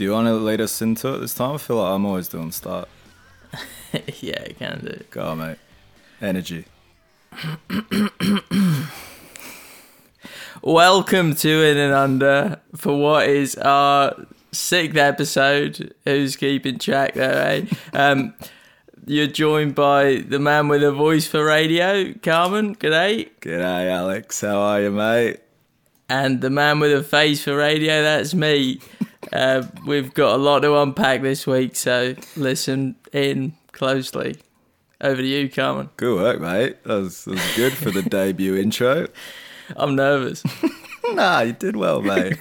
Do you want to lead us into it this time? I feel like I'm always doing start. yeah, I can do. Go on, mate. Energy. Welcome to In and Under for what is our sixth episode. Who's keeping track there, eh? Um, you're joined by the man with a voice for radio, Carmen. G'day. G'day, Alex. How are you, mate? And the man with a face for radio, that's me. Uh, we've got a lot to unpack this week, so listen in closely. Over to you, Carmen. Good work, mate. That was, that was good for the debut intro. I'm nervous. Nah, you did well, mate.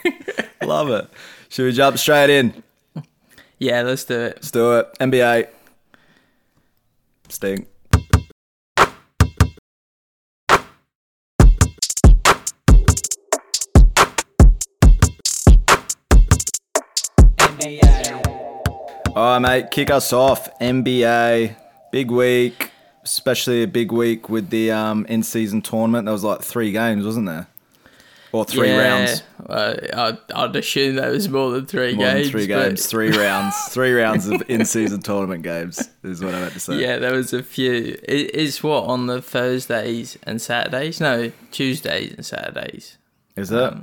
Love it. Should we jump straight in? Yeah, let's do it. Let's do it. NBA. Sting. All right, mate. Kick us off. NBA. Big week, especially a big week with the um, in-season tournament. There was like three games, wasn't there? Or three rounds. Uh, I'd, I'd assume that was more than three More games. than three but- games, three rounds, three rounds of in-season tournament games is what I meant to say. Yeah, there was a few. It, it's what on the Thursdays and Saturdays? No, Tuesdays and Saturdays. Is it?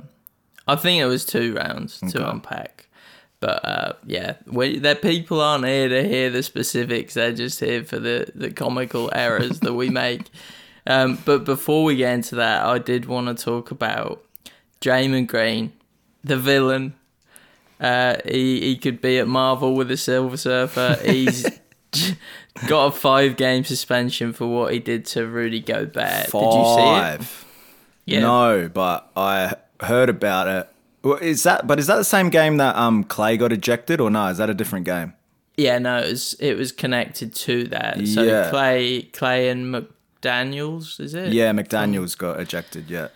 I think it was two rounds to unpack. But uh, yeah, we, that people aren't here to hear the specifics. They're just here for the, the comical errors that we make. Um, but before we get into that, I did want to talk about Draymond Green, the villain. Uh, he he could be at Marvel with a Silver Surfer. He's got a five game suspension for what he did to Rudy Gobert. Five. Did you see it? Yeah. No, but I heard about it. Well, Is that? But is that the same game that um Clay got ejected, or no? Is that a different game? Yeah, no, it was it was connected to that. So Yeah. Clay Clay and McDaniels, is it? Yeah, McDaniel's got ejected. Yeah.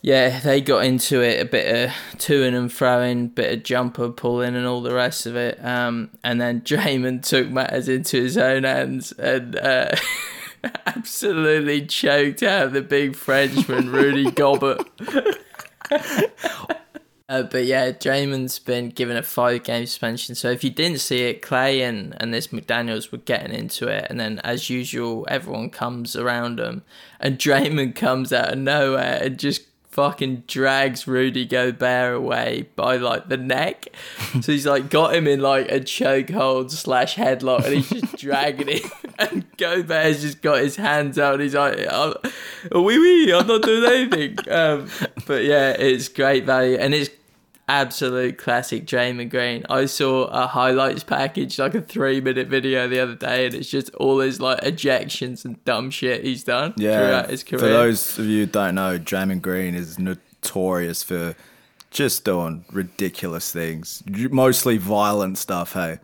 Yeah, they got into it a bit of to and throwing, bit of jumper pulling and all the rest of it. Um, and then Draymond took matters into his own hands and uh, absolutely choked out the big Frenchman Rudy Gobert. Uh, but yeah, Draymond's been given a five game suspension. So if you didn't see it, Clay and, and this McDaniels were getting into it. And then, as usual, everyone comes around them. And Draymond comes out of nowhere and just fucking drags Rudy Gobert away by like the neck. so he's like got him in like a chokehold slash headlock and he's just dragging him. And Gobert's just got his hands out and he's like, oh, wee wee, I'm not doing anything. Um, but yeah, it's great value and it's absolute classic Draymond Green. I saw a highlights package, like a three minute video the other day, and it's just all his like ejections and dumb shit he's done Yeah. throughout his career. For those of you who don't know, Draymond Green is notorious for just doing ridiculous things, mostly violent stuff. Hey.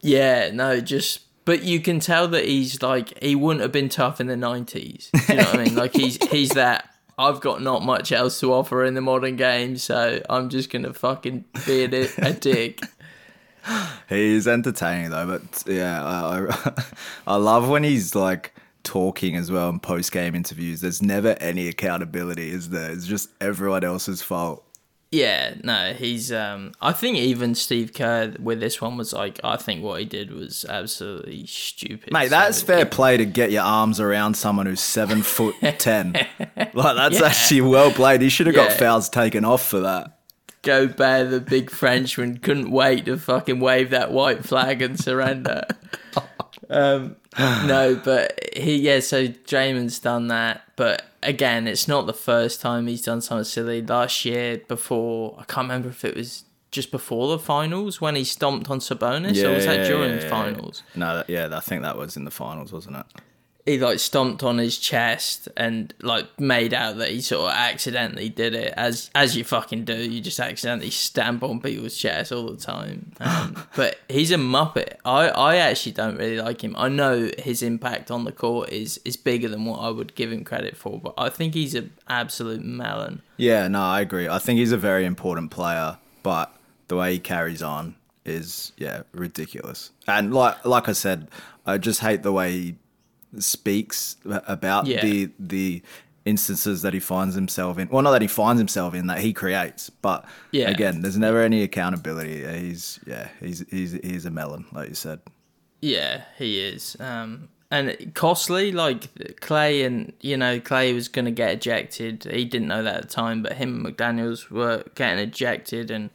Yeah, no, just but you can tell that he's like he wouldn't have been tough in the nineties. You know what I mean? Like he's he's that. I've got not much else to offer in the modern game, so I'm just gonna fucking be a, a dick. He's entertaining though, but yeah, I, I, I love when he's like talking as well in post game interviews. There's never any accountability, is there? It's just everyone else's fault. Yeah, no, he's. um I think even Steve Kerr with this one was like, I think what he did was absolutely stupid. Mate, that's So, fair play to get your arms around someone who's seven foot ten. Like that's Yeah. actually well played. He should have got fouls taken off for that. Gobert, the big Frenchman, couldn't wait to fucking wave that white flag and surrender. um, no, but he, yeah, so Draymond's done that. But again, it's not the first time he's done something silly. Last year, before, I can't remember if it was just before the finals when he stomped on Sabonis, or was that during the finals? No, that, yeah, I think that was in the finals, wasn't it? He like stomped on his chest and like made out that he sort of accidentally did it as as you fucking do. You just accidentally stamp on people's chests all the time. Um, but he's a muppet. I i actually don't really like him. I know his impact on the court is is bigger than what i would give him credit for but i think he's an absolute melon. Yeah, no, I agree. I think he's a very important player, but the way he carries on is yeah ridiculous. And like like I said, I just hate the way he speaks about Yeah. the the instances that he finds himself in. Well, not that he finds himself in, that he creates. But Yeah. again, there's never any accountability. He's yeah, he's he's he's a melon, like you said. Yeah, he is. Um, and costly, like Clay, and you know, Clay was going to get ejected. He didn't know that at the time, but him and McDaniels were getting ejected, and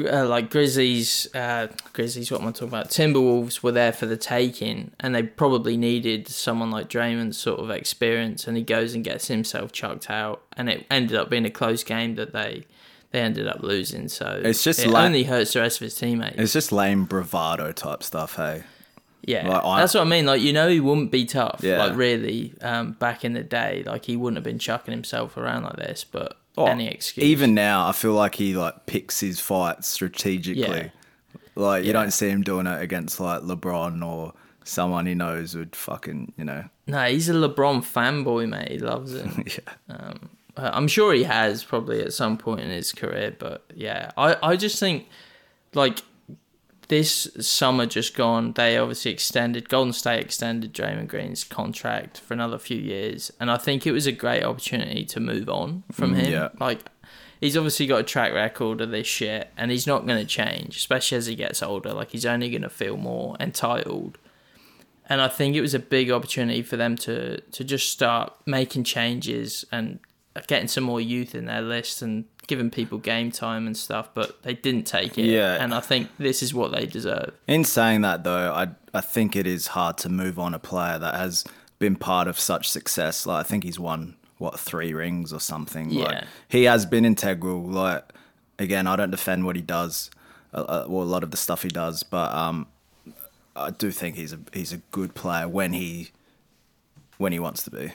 uh, like Grizzlies, uh, Grizzlies, what am I talking about? Timberwolves were there for the taking, and they probably needed someone like Draymond's sort of experience, and he goes and gets himself chucked out, and it ended up being a close game that they. They ended up losing, so It's just it la- only hurts the rest of his teammates. It's just lame bravado type stuff. Hey, Yeah, Like, I- that's what I mean. Like you know, he wouldn't be tough. Yeah. Like really, um, back in the day, like he wouldn't have been chucking himself around like this. But Oh, any excuse, Even now, I feel like he like picks his fights strategically. Yeah. Like you Yeah. don't see him doing it against like LeBron or someone he knows would fucking you know. no, he's a LeBron fanboy, mate. He loves it. yeah. Uh, I'm sure he has probably at some point in his career, but yeah, I, I just think like this summer just gone, they obviously extended Golden State extended Draymond Green's contract for another few years, and I think it was a great opportunity to move on from mm, him. yeah. Like he's obviously got a track record of this shit, and he's not going to change, especially as he gets older. Like he's only going to feel more entitled. And I think it was a big opportunity for them to to just start making changes and getting some more youth in their list and giving people game time and stuff. But they didn't take it. Yeah. And I think this is what they deserve. In saying that though, I I think it is hard to move on a player that has been part of such success. Like I think he's won what three rings or something. Like Yeah. he has been integral. Like again, I don't defend what he does, uh, uh, well a lot of the stuff he does, but um, I do think he's a he's a good player when he when he wants to be.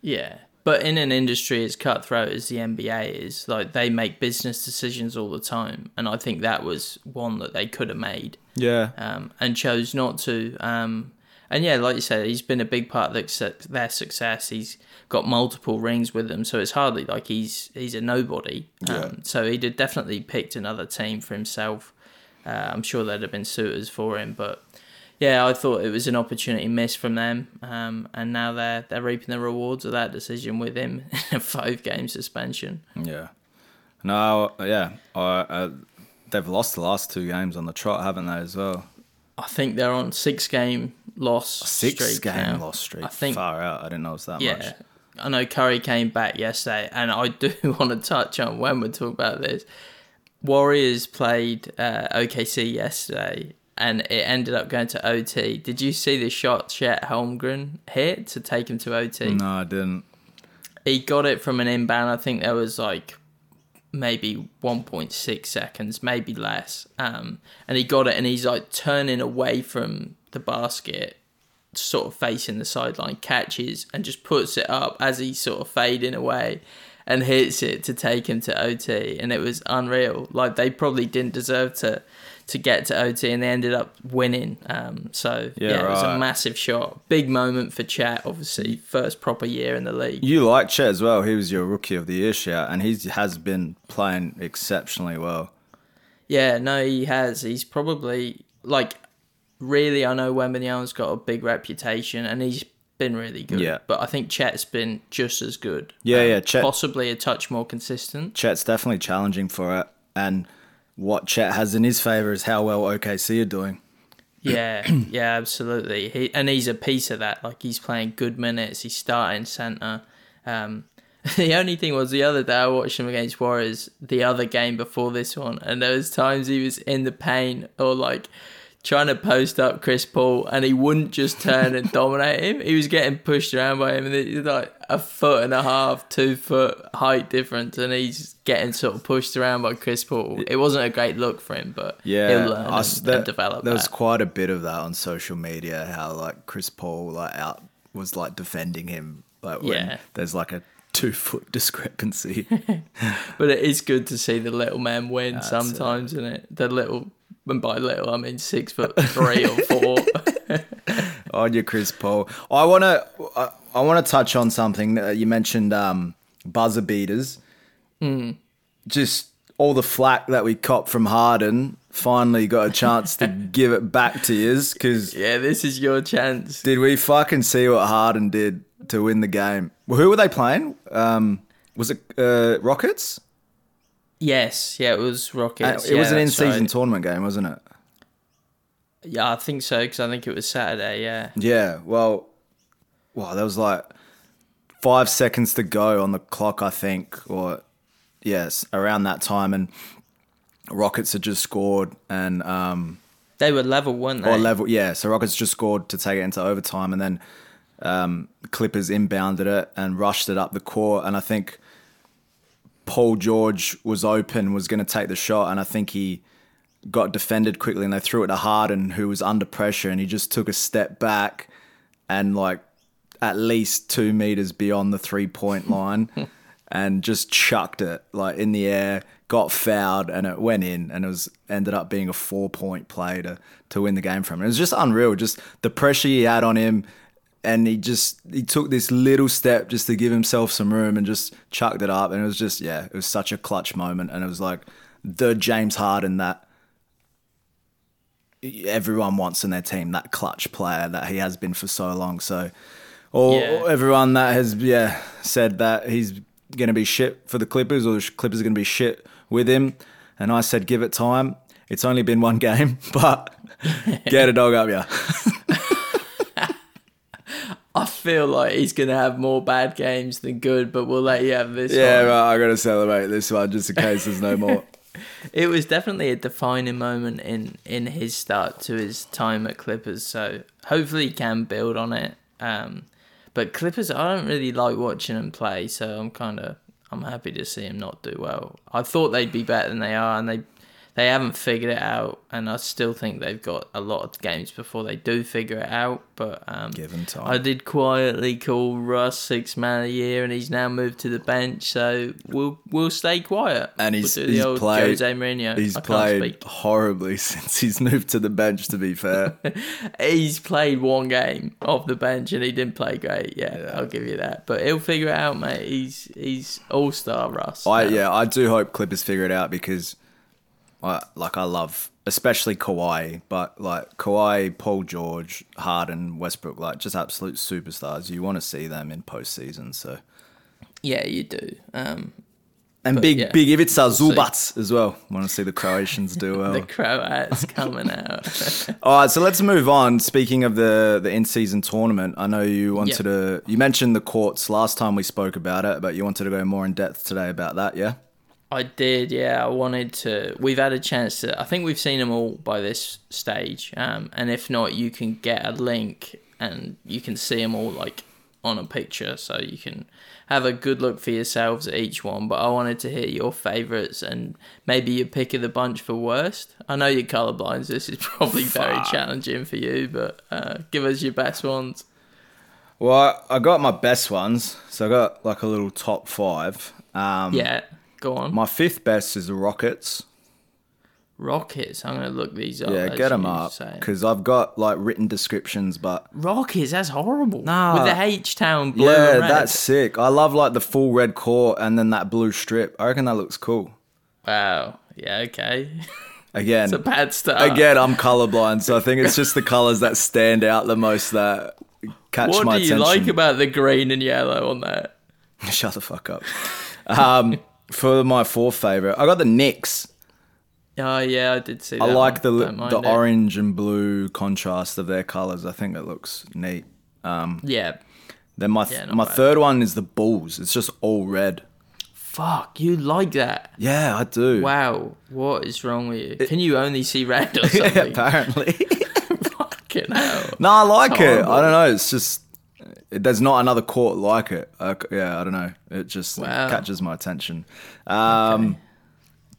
Yeah. But in an industry as cutthroat as the NBA is, like they make business decisions all the time, and I think that was one that they could have made. Yeah. um, and chose not to. Um, and yeah, like you said, he's been a big part of their success. He's got multiple rings with them, so it's hardly like he's he's a nobody. Um, Yeah. So he'd have definitely picked another team for himself. Uh, I'm sure there'd have been suitors for him, but yeah, I thought it was an opportunity missed from them, um, and now they're they're reaping the rewards of that decision with him in a five game suspension. Yeah. No, yeah. I, uh, they've lost the last two games on the trot, haven't they, as well? I think they're on six game loss Six streak game now. loss streak. I think Far out. I didn't know it was that Yeah. much. I know Curry came back yesterday, and I do want to touch on when we talk about this. Warriors played uh, OKC yesterday, and it ended up going to OT. Did you see the shot Chet Holmgren hit to take him to OT? No, I didn't. He got it from an inbound. I think there was like maybe 1.6 seconds, maybe less. Um, and he got it, and he's like turning away from the basket, sort of facing the sideline, catches, and just puts it up as he's sort of fading away and hits it to take him to OT. And it was unreal. Like they probably didn't deserve to. To get to OT and they ended up winning. Um, so yeah, Yeah, it was a massive shot, big moment for Chet. Obviously, first proper year in the league. You like Chet as well. He was your rookie of the year shout, and he has been playing exceptionally well. Yeah, no, he has. He's probably like really. I know Wembanyama's got a big reputation, and he's been really good. Yeah. but I think Chet's been just as good. Yeah, yeah, Chet- possibly a touch more consistent. Chet's definitely challenging for it, and what Chet has in his favor is how well OKC are doing. Yeah, yeah, absolutely. He and he's a piece of that. Like he's playing good minutes. He's starting center. Um, the only thing was the other day I watched him against Warriors, the other game before this one, and there was times he was in the paint or like trying to post up Chris Paul, and he wouldn't just turn and dominate him. He was getting pushed around by him, and it's like a foot and a half, two foot height difference, and he's getting sort of pushed around by Chris Paul. It wasn't a great look for him, but Yeah, he'll learn I and, s- and develop. There was that. quite a bit of that on social media. How like Chris Paul like out was like defending him, like when Yeah. there's like a two foot discrepancy. But it is good to see the little man win That's sometimes, isn't it? The little, and by little I mean six foot three or four. on your Chris Paul. I want to I, I want to touch on something that you mentioned um, buzzer beaters. Just all the flack that we copped from Harden finally got a chance to give it back to yous because yeah, this is your chance. did we fucking see what Harden did to win the game. Well, who were they playing? Um, was it uh, Rockets? Yes, yeah, it was Uh, Rockets. it yeah, was an in-season right. tournament game, wasn't it? Yeah, I think so because I think it was Saturday. Yeah. Yeah. Well, wow, there was like five seconds to go on the clock, I think, or yes, around that time, and Rockets had just scored, and um, They were level, weren't they? or level, yeah. So Rockets just scored to take it into overtime, and then um, Clippers inbounded it and rushed it up the court, and I think Paul George was open, was going to take the shot, and I think he got defended quickly, and they threw it to Harden, who was under pressure, and he just took a step back, and like at least two meters beyond the three point line, and just chucked it like in the air. Got fouled and it went in, and it was ended up being a four point play to to win the game from him. It was just unreal, just the pressure he had on him, and he just he took this little step just to give himself some room and just chucked it up, and it was just yeah, it was such a clutch moment, and it was like the James Harden that everyone wants in their team, that clutch player that he has been for so long. So, or Yeah. everyone that has yeah said that he's going to be shit for the Clippers, or the Clippers are going to be shit with him, and I said give it time. It's only been one game, but get a dog up, yeah. I feel like he's gonna have more bad games than good, but we'll let you have this. Yeah, one. right, I got to celebrate this one just in case there's no more. It was definitely a defining moment in in his start to his time at Clippers. So hopefully he can build on it. Um, but Clippers, I don't really like watching them play, so I'm kind of I'm happy to see him not do well. I thought they'd be better than they are, and they they haven't figured it out. And I still think they've got a lot of games before they do figure it out. But um, Give him time. I did quietly call Russ six man of the year, and he's now moved to the bench. So we'll we'll stay quiet. And he's- we'll he's old played- Jose Mourinho. He's played horribly since he's moved to the bench. To be fair, He's played one game off the bench and he didn't play great. Yeah, Yeah. I'll give you that. But he'll figure it out, mate. He's he's all star Russ. I now. yeah, I do hope Clippers figure it out because, I, like, I love especially Kawhi, but like Kawhi, Paul George, Harden, Westbrook, like just absolute superstars. You want to see them in postseason. So yeah, you do. Um, and But, big yeah, big Ivica. Zubac as well. Want to see the Croatians do well. the Croats coming out. All right, so let's move on. Speaking of the the in season tournament, I know you wanted Yeah. to. You mentioned the courts last time we spoke about it, but you wanted to go more in depth today about that. Yeah. I did, yeah. I wanted to. We've had a chance to. I think we've seen them all by this stage. Um, and if not, you can get a link and you can see them all like on a picture, so you can have a good look for yourselves at each one. But I wanted to hear your favourites and maybe your pick of the bunch for worst. I know you're colourblind, so this is probably very Fuck. challenging for you. But uh, give us your best ones. Well, I I got my best ones, so I got like a little top five. Um, Yeah, go on. My fifth best is the Rockets. Rockets. I'm gonna look these up. Yeah, get them up because I've got like written descriptions, but Rockets, that's horrible. Nah. With the H Town blue. yeah, and red. that's sick. I love like the full red court and then that blue strip. I reckon that looks cool. Wow. Yeah, okay. Again, It's a bad start. again, I'm colorblind, so I think it's just the colors that stand out the most that catch What my do you attention. like about the green and yellow on that? Shut the fuck up. Um, for my fourth favorite, I got the Knicks. Oh, yeah, I did see that. I like the. Don't the it. orange and blue contrast of their colors. I think it looks neat. Um, yeah. Then my Yeah, my bad. third one is the Bulls. It's just all red. Fuck, you like that. Yeah, I do. Wow. What is wrong with you? Can you only see red or something? apparently. Fucking hell. no, I like it. I don't know. It's just there's not another court like it. Uh, yeah, I don't know. It just Wow. catches my attention. Um,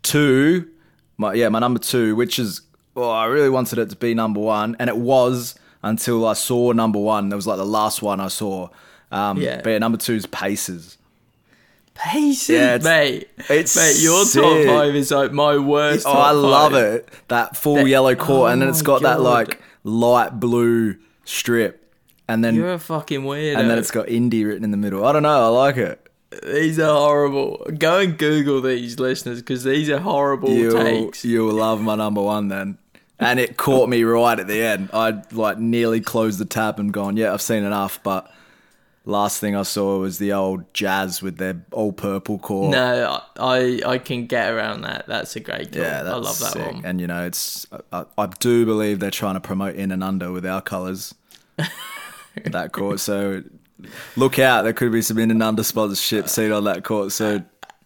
Two, my yeah, my number two, which is oh, I really wanted it to be number one, and it was until I saw number one. That was like the last one I saw. Um, Yeah. But yeah, number two is Paces. Pacers, Yeah, it's- mate. it's mate, your top five is like my worst. Oh, I love five. it. That full That- yellow court, and then Oh it's my got that like light blue strip, and then You're a fucking weirdo. and then it's got Indy written in the middle. I don't know. I like it. These are horrible. Go and Google these listeners because these are horrible You'll takes. you'll love my number one then. And it caught me right at the end. I like nearly closed the tab and gone, yeah, I've seen enough, but last thing I saw was the old Jazz with their all purple core. No, I I can get around that. That's a great call. Yeah, I love that sick. one. And you know, it's I, I do believe they're trying to promote in and under with our colours. that court, so look out. There could be some in and under sponsorship seen on that court. So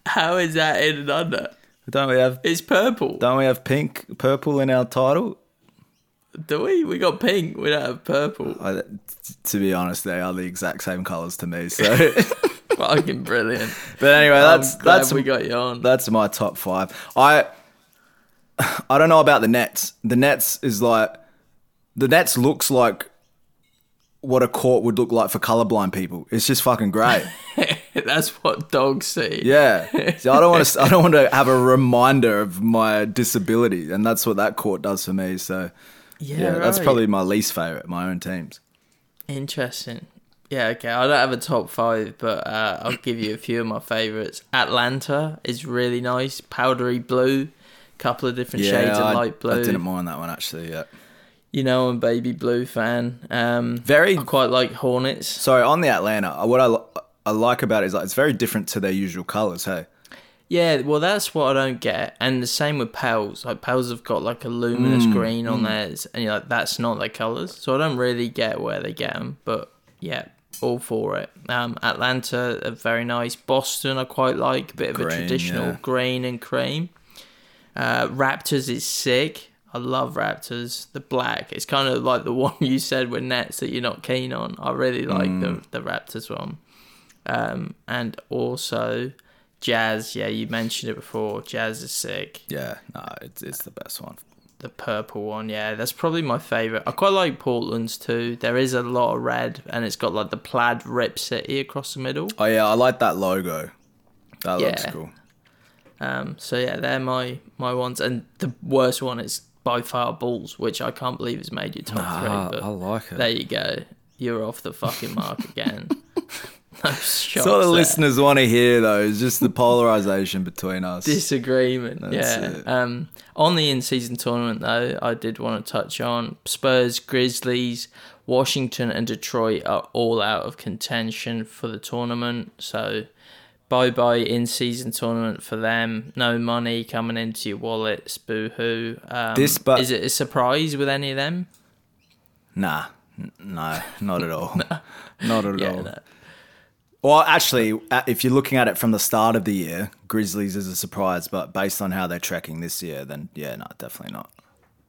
How is that in and under? don't we have It's purple. don't we have pink purple in our title? Do we? We got pink. We don't have purple. I, to be honest, they are the exact same colours to me. So, Fucking brilliant. but anyway, that's that's we got you on. That's my top five. I I don't know about the Nets. The Nets is like the Nets looks like what a court would look like for colorblind people. It's just fucking great. That's what dogs see. Yeah. See, I don't want to. I don't want to have a reminder of my disability, and that's what that court does for me. So yeah, that's right. probably my least favorite. My own teams. Interesting. Yeah, okay. I don't have a top five, but uh, I'll give you a few of my favourites. Atlanta is really nice, powdery blue, couple of different Yeah, shades of I, light blue. I didn't mind that one actually. Yeah. You know, I'm a baby blue fan. Um, Very I quite like Hornets. Sorry, on the Atlanta, what I, I like about it is like it's very different to their usual colors. Hey, Yeah, well, that's what I don't get. And the same with Pels. Like, Pels have got like a luminous Mm, green on theirs, and you're like, that's not their colours. So I don't really get where they get them. But yeah, all for it. Um, Atlanta are very nice. Boston, I quite like. A bit of a traditional yeah. green and cream. Uh, Raptors is sick. I love Raptors. The black. It's kind of like the one you said with Nets that you're not keen on. I really like Mm. the the Raptors one. Um, and also Jazz. Yeah, you mentioned it before. Jazz is sick. yeah, no, it's it's the best one. The purple one. Yeah, that's probably my favorite. I quite like Portland's too. There is a lot of red, and it's got like the plaid Rip City across the middle. Oh yeah, I like that logo. That looks cool. Um, so yeah, they're my my ones. And the worst one is by far Bulls, which I can't believe has made your top Ah, three. But I like it. there you go. You're off the fucking mark again. That's what the there. listeners want to hear, though, is just the polarization between us. disagreement. That's yeah. it. Um, on the in-season tournament, though, I did want to touch on Spurs, Grizzlies, Washington, and Detroit are all out of contention for the tournament. So, bye bye in-season tournament for them. No money coming into your wallets. Boo hoo. Um, This bu- is it a surprise with any of them? Nah, N- no, not at all. Not at Yeah. all. no. Well, actually, uh, if you're looking at it from the start of the year, Grizzlies is a surprise, but based on how they're tracking this year, then yeah, no, definitely not.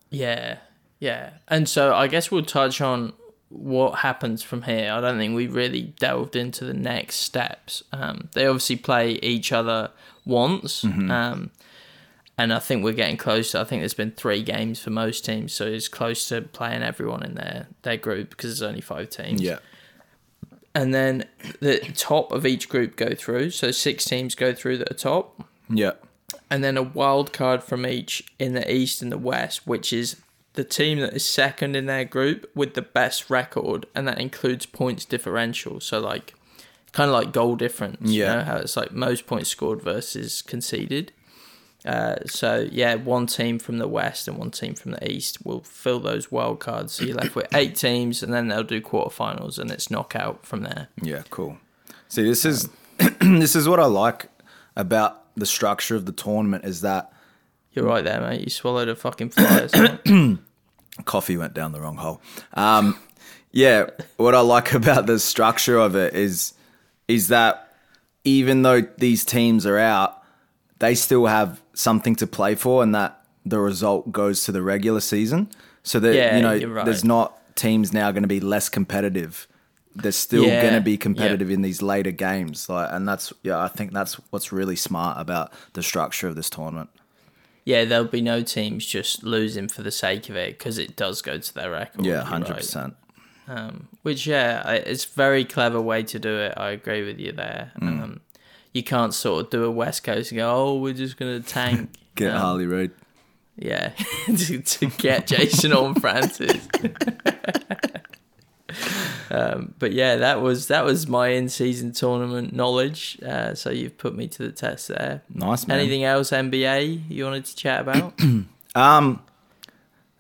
Yeah, yeah. And so I guess we'll touch on what happens from here. I don't think we really delved into the next steps. Um, they obviously play each other once, um, and I think we're getting close. I think there's been three games for most teams, so it's close to playing everyone in their their group because there's only five teams. Yeah. And then the top of each group go through, so six teams go through that are top Yeah. and then a wild card from each in the east and the west, which is the team that is second in their group with the best record, and that includes points differential. So like, kind of like goal difference. You Yeah. know, how it's like most points scored versus conceded. Uh, so yeah, one team from the west and one team from the east will fill those wild cards. So you're left with eight teams, and then they'll do quarterfinals, and it's knockout from there. Yeah, cool. See, this is this is what I like about the structure of the tournament is that You're right there, mate. You swallowed a fucking fly. coffee went down the wrong hole. Um, yeah, what I like about the structure of it is is that even though these teams are out, they still have something to play for, and that the result goes to the regular season. So that Yeah, you know, right. there's not teams now going to be less competitive. They're still Yeah, going to be yeah. competitive in these later games, like, and that's yeah, I think that's what's really smart about the structure of this tournament. Yeah, there'll be no teams just losing for the sake of it because it does go to their record. Yeah, hundred right. percent. Um, which yeah, it's very clever way to do it. I agree with you there. Mm. Um, you can't sort of do a West Coast and go, oh, we're just gonna tank. Get Um, Harley Reid. Yeah, to, to get Jason on Francis. Um, but yeah, that was that was my in-season tournament knowledge. Uh, so you've put me to the test there. Nice man. Anything else NBA you wanted to chat about? Um,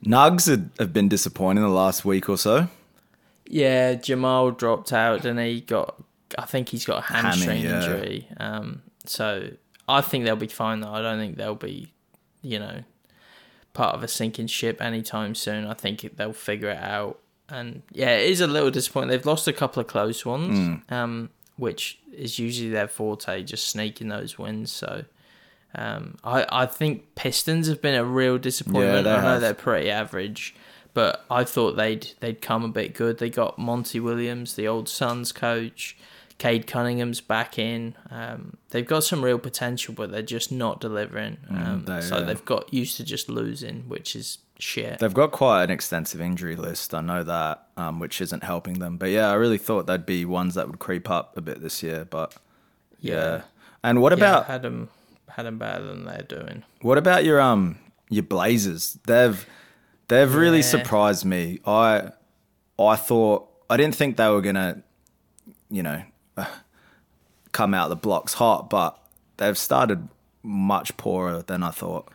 Nugs had, have been disappointing the last week or so. Yeah, Jamal dropped out and he got. I think he's got a hamstring yeah. injury. Um, so I think they'll be fine though. I don't think they'll be, you know, part of a sinking ship anytime soon. I think they'll figure it out. And yeah, it is a little disappointing. They've lost a couple of close ones, um, which is usually their forte, just sneaking those wins. So um, I I think Pistons have been a real disappointment. they I know have. they're pretty average, but I thought they'd they'd come a bit good. They got Monty Williams, the old Suns coach. Cade Cunningham's back in. Um, they've got some real potential, but they're just not delivering. Um, they- so yeah. they've got used to just losing, which is shit. They've got quite an extensive injury list. I know that, um, which isn't helping them. But yeah, I really thought they'd be ones that would creep up a bit this year. But yeah. Yeah. And what yeah, about had them had them better than they're doing. what about your um your Blazers? They've they've really Yeah. surprised me. I I thought I didn't think they were gonna, you know, come out the blocks hot, but they've started much poorer than I thought.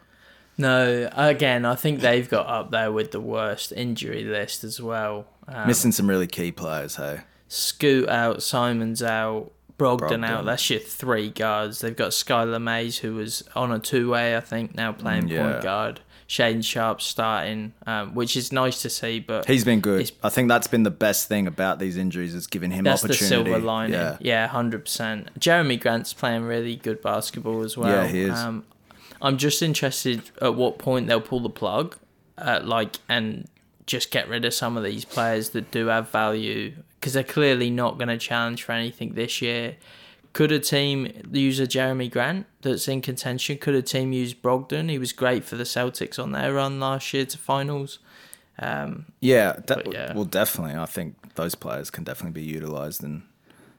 No, again, I think they've got up there with the worst injury list as well. Um, Missing some really key players. Hey, Scoot out, Simons out, Brogdon, Brogdon. out. That's your three guards. They've got Skylar Mays, who was on a two way, I think, now playing Mm, yeah. point guard. Shaedon Sharpe starting, um, which is nice to see, but he's been good. I think that's been the best thing about these injuries is giving him that's the opportunity. silver lining. Yeah. Yeah, hundred percent. Jerami Grant's playing really good basketball as well. Yeah, he is. Um, I'm just interested at what point they'll pull the plug, uh, like, and just get rid of some of these players that do have value because they're clearly not going to challenge for anything this year. Could a team use a Jerami Grant that's in contention? Could a team use Brogdon? He was great for the Celtics on their run last year to finals. Um, Yeah, de- yeah. well, definitely. I think those players can definitely be utilized in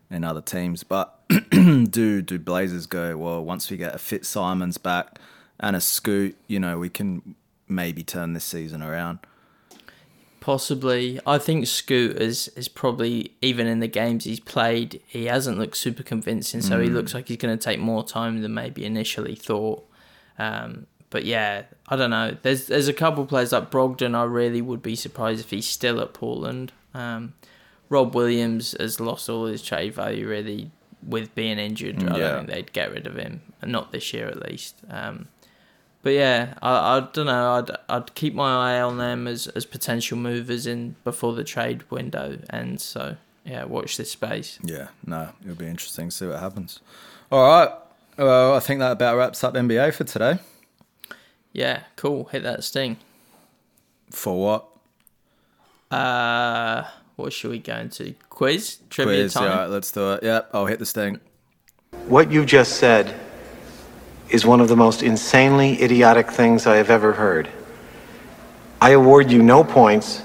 in other teams. But do do Blazers go well? Once we get a fit Simons back and a Scoot, you know, we can maybe turn this season around. Possibly. I think Scoot is, is probably, even in the games he's played, he hasn't looked super convincing. So he looks like he's going to take more time than maybe initially thought. Um, but yeah, I don't know. There's there's a couple players like Brogdon. I really would be surprised if he's still at Portland. Um, Rob Williams has lost all his trade value really with being injured. I Yeah. don't think they'd get rid of him, not this year at least. Um, but yeah, I, I don't know. I'd I'd keep my eye on them as, as potential movers in before the trade window ends. So yeah, watch this space. Yeah, no, it'll be interesting to see what happens. All right. Well, I think that about wraps up NBA for today. Yeah, cool. Hit that sting. For what? Uh, what should we go into? Quiz, trivia Quiz. time. All right, let's do it. Yep, I'll hit the sting. What you just said is one of the most insanely idiotic things I have ever heard. I award you no points,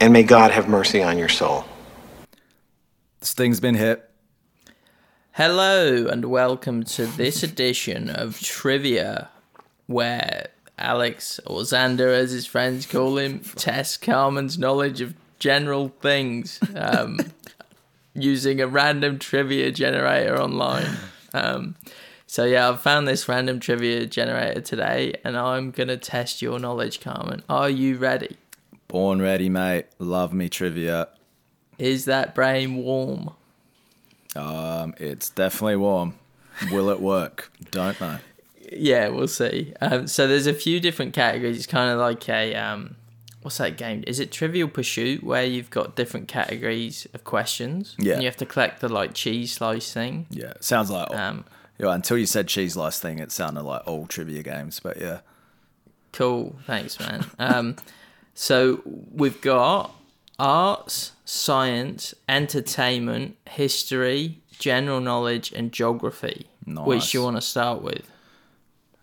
and may God have mercy on your soul. The sting's been hit. Hello and welcome to this edition of Trivia, where Alex or Xander, as his friends call him, tests Carmen's knowledge of general things um, using a random trivia generator online. Um, so yeah, I've found this random trivia generator today, and I'm gonna test your knowledge, Carmen. Are you ready? Born ready, mate. Love me trivia. Is that brain warm? Um, it's definitely warm. Will it work? Don't know. Yeah, we'll see. Um, so there's a few different categories. It's kind of like a um, what's that game? Is it Trivial Pursuit where you've got different categories of questions? Yeah. And you have to collect the like cheese slice thing. Yeah, sounds like. Um, yeah, until you said cheese last thing, it sounded like all trivia games. But yeah, Cool. Thanks, man. um, so we've got arts, science, entertainment, history, general knowledge, and geography. Which you want to start with?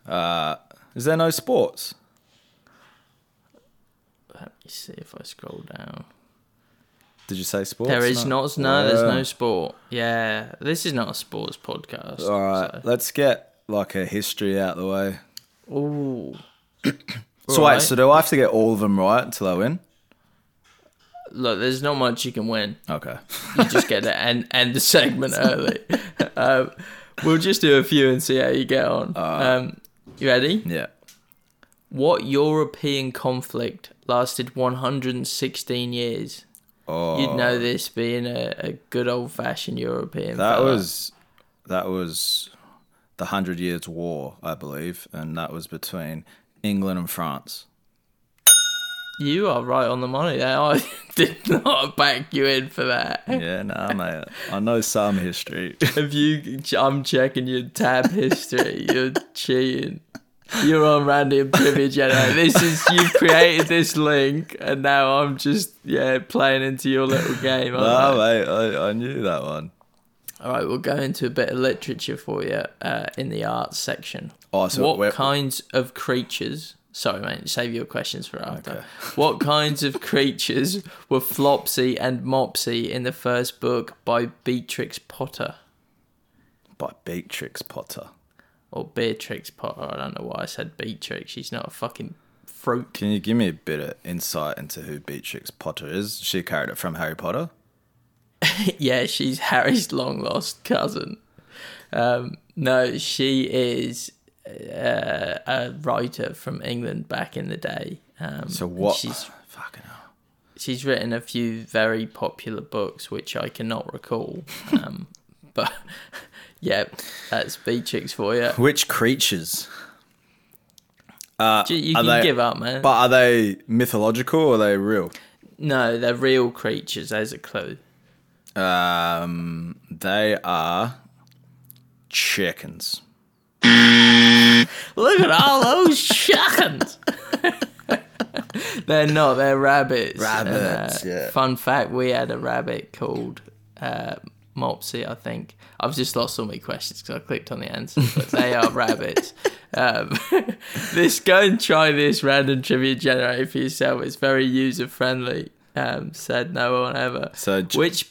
Uh is there no sports? Me see if I scroll down. Did you say sports? There is not no, there's no sport. Yeah, this is not a sports podcast. All right, let's get like a history out the way. So. Ooh. So Right. wait, so do I have to get all of them right until I win? Look, there's not much you can win. Okay. You just get to end end the segment early. um, we'll just do a few and see how you get on. um, you ready? yeah. What European conflict lasted 116 years? Oh, You'd know oh. this being a, a good old fashioned European. that fella. was that was the Hundred Years' War, I believe, and that was between England and France. You are right on the money there. I did not back you in for that. Yeah, nah, mate. I know some history. If you, I'm checking your tab history. You're cheating. You're on random trivia generator. This is you've created this link, and now I'm just yeah playing into your little game. aren't I? mate, I, I knew that one. All right, we'll go into a bit of literature for you uh, in the arts section. Oh, so what we're- kinds of creatures? Sorry, mate. Save your questions for after. Okay. what kinds of creatures were Flopsy and Mopsy in the first book by Beatrix Potter By Beatrix Potter. Or Beatrix Potter? I don't know why I said Beatrix. She's not a fucking fruit. Can you give me a bit of insight into who Beatrix Potter is? She a character from Harry Potter? yeah, she's Harry's long lost cousin. Um, no, she is uh, a writer from England back in the day. Um, So what? She's Fucking hell. she's written a few very popular books, which I cannot recall. Um, but yeah, that's Beatrix for you. Which creatures? Uh, You, you can they- give up, man. But are they mythological or are they real? no, they're real creatures. There's a clue. Um, they are chickens. Look at all those chickens. they're not. They're rabbits. Rabbits, uh, yeah. Fun fact: We had a rabbit called uh, Mopsy. I think I've just lost all my questions because I clicked on the answers, but they are rabbits. Um, this go and try this random trivia generator for yourself. It's very user friendly. Um, said no one ever. So Which?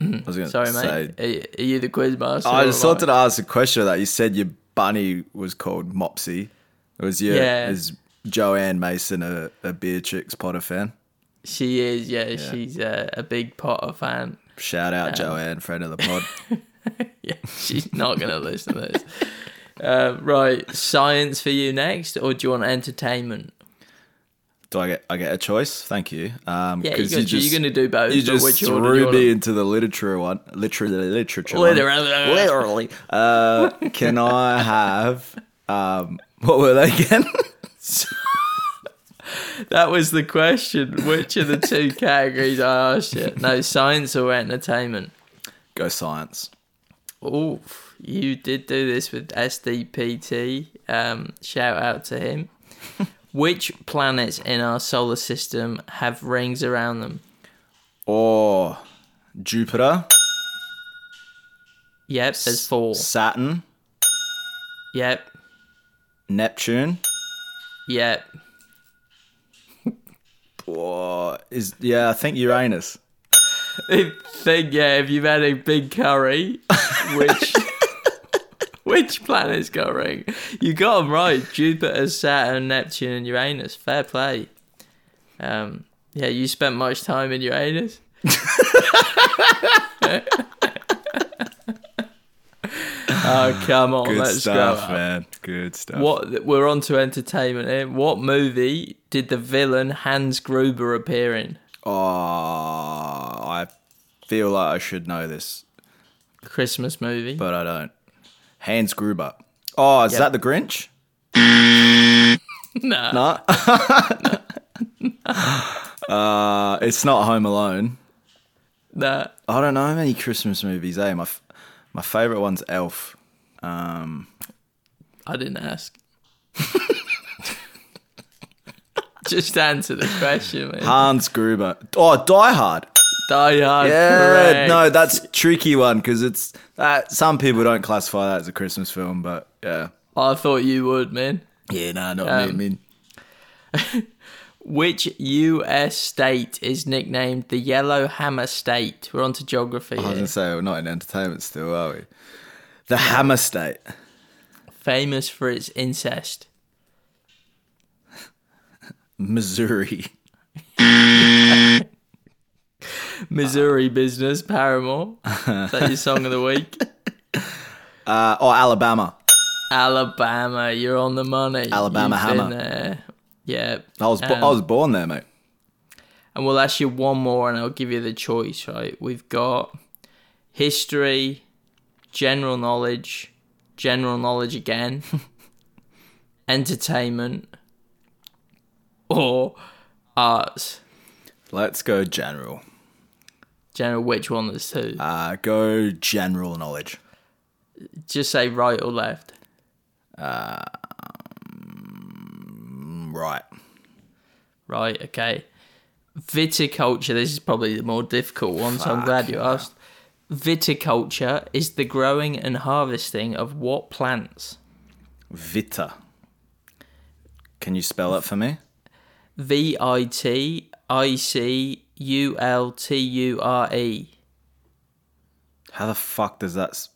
I was going Sorry, to say. mate. Are, are you the quiz master? I just am wanted to ask a question of that. You said your bunny was called Mopsy. Was your Yeah. is Joanne Mason a, a Beatrix Potter fan? She is. Yeah, she's uh, a big Potter fan. Shout out Joanne, friend of the pod. Yeah, she's not going to listen to this. Uh, right, science for you next, or do you want entertainment? Do I get I get a choice? Thank you. Um, Yeah, you got, you are going to do both. you just which order do you threw me into the literature one. Literally, literature. one. Literally. Literally. Uh, can I have um, what were they again? That was the question. Which of the two categories I asked you? No, science or entertainment? Go science. Oh, you did do this with SDPT. Um, shout out to him. Which planets in our solar system have rings around them? Or Jupiter, Yep, there's four. Saturn, Yep, Neptune. yep. Or is yeah, I think Uranus. I think yeah, if you've had a big curry, which which planet's ring? You got them right. Jupiter, Saturn, Neptune, and Uranus. Fair play. Um, yeah, you spent much time in Uranus. oh come on, Good let's stuff, go. man. Good stuff. What we're on to entertainment here. What movie did the villain Hans Gruber appear in? Oh, I feel like I should know this, Christmas movie. but I don't. Hans Gruber. Oh, is Yep. that the Grinch? nah. No. uh, it's not Home Alone. Nah. I don't know many Christmas movies. Eh, my f- my favorite one's Elf. Um, I didn't ask. Just answer the question, man. Hans Gruber. Oh, Die Hard. Die Hard. Yeah, correct. no, that's a tricky one because it's that some people don't classify that as a Christmas film, but yeah, I thought you would, man. yeah, no, not Um, me. me. Which U.S. state is nicknamed the Yellow Hammer State? We're on to geography I was here. gonna say we're not in entertainment still, are we? The Hammer State. Famous for its incest. Missouri. Misery Business, Paramore. Is that your song of the week? Uh, or Alabama. Alabama, you're on the money. Alabama You've hammer. Yeah. I was Um, I was born there, mate. and we'll ask you one more, and I'll give you the choice. Right? We've got history, general knowledge, general knowledge again, entertainment, or arts. Let's go general. General, which one is two? Uh, go general knowledge. Just say right or left. Mm, Right. Right, okay. Viticulture, this is probably the more difficult one, so I'm glad you asked. Viticulture is the growing and harvesting of what plants? Vita. Can you spell it for me? V I T I C U L T U R E. How the fuck does that s-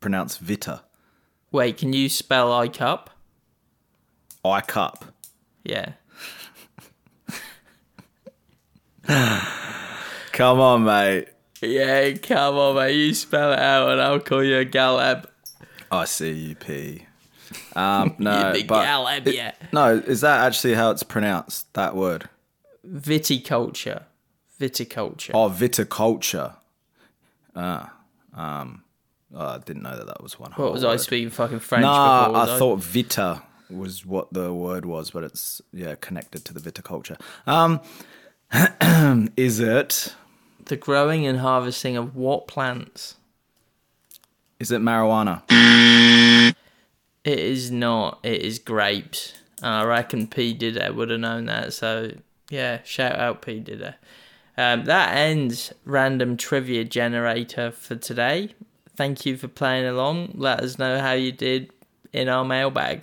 pronounce Vita? Wait, can you spell I cup? I cup. Yeah. Come on, mate. Yeah, come on, mate. You spell it out and I'll call you a Galeb. I see you, P. Um, no, but Galeb, it- yeah. no, is that actually how it's pronounced? That word? Viticulture. Viticulture. Oh, viticulture. Ah, um, oh, I didn't know that that was one. what was whole I speaking fucking French Nah, before? was I thought vita was what the word was, but it's yeah connected to the viticulture. Um, is it? The growing and harvesting of what plants? Is it marijuana? It is not. It is grapes. And I reckon P Diddy would have known that. So yeah, shout out P Diddy. Um, that ends random trivia generator for today. Thank you for playing along. Let us know how you did in our mailbag.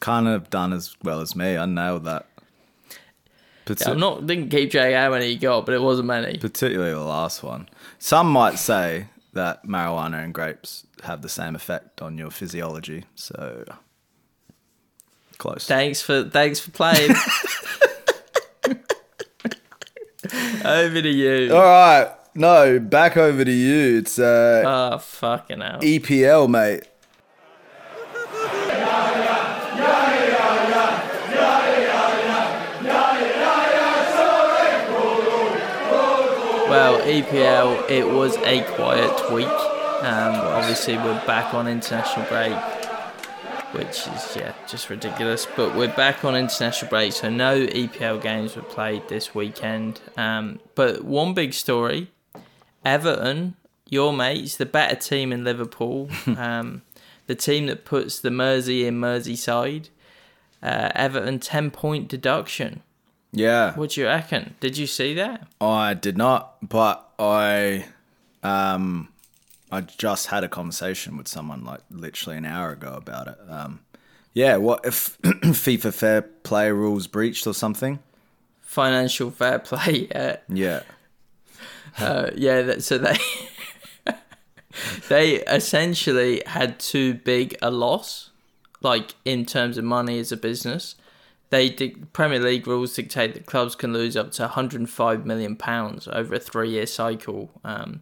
Kind of done as well as me. I nailed that. Parti- I'm not didn't keep track how many you got, but it wasn't many. particularly the last one. Some might say that marijuana and grapes have the same effect on your physiology. So close. Thanks for thanks for playing. Over to you. All right. No, back over to you. It's uh, Oh fucking hell. EPL, mate. Well, EPL, it was a quiet week. Um, obviously, we're back on international break, which is yeah, just ridiculous. But we're back on international break, so no EPL games were played this weekend. Um, but one big story: Everton, your mates, the better team in Liverpool, um, the team that puts the Mersey in Merseyside. Uh, Everton ten point deduction. Yeah. What do you reckon? Did you see that? I did not, but I um I just had a conversation with someone like literally an hour ago about it. Um yeah, what if FIFA fair play rules breached or something? Financial fair play. yeah. Yeah. Uh, yeah, that, so they they essentially had too big a loss, like in terms of money as a business. They dic- Premier League rules dictate that clubs can lose up to 105 million pounds over a three-year cycle, um,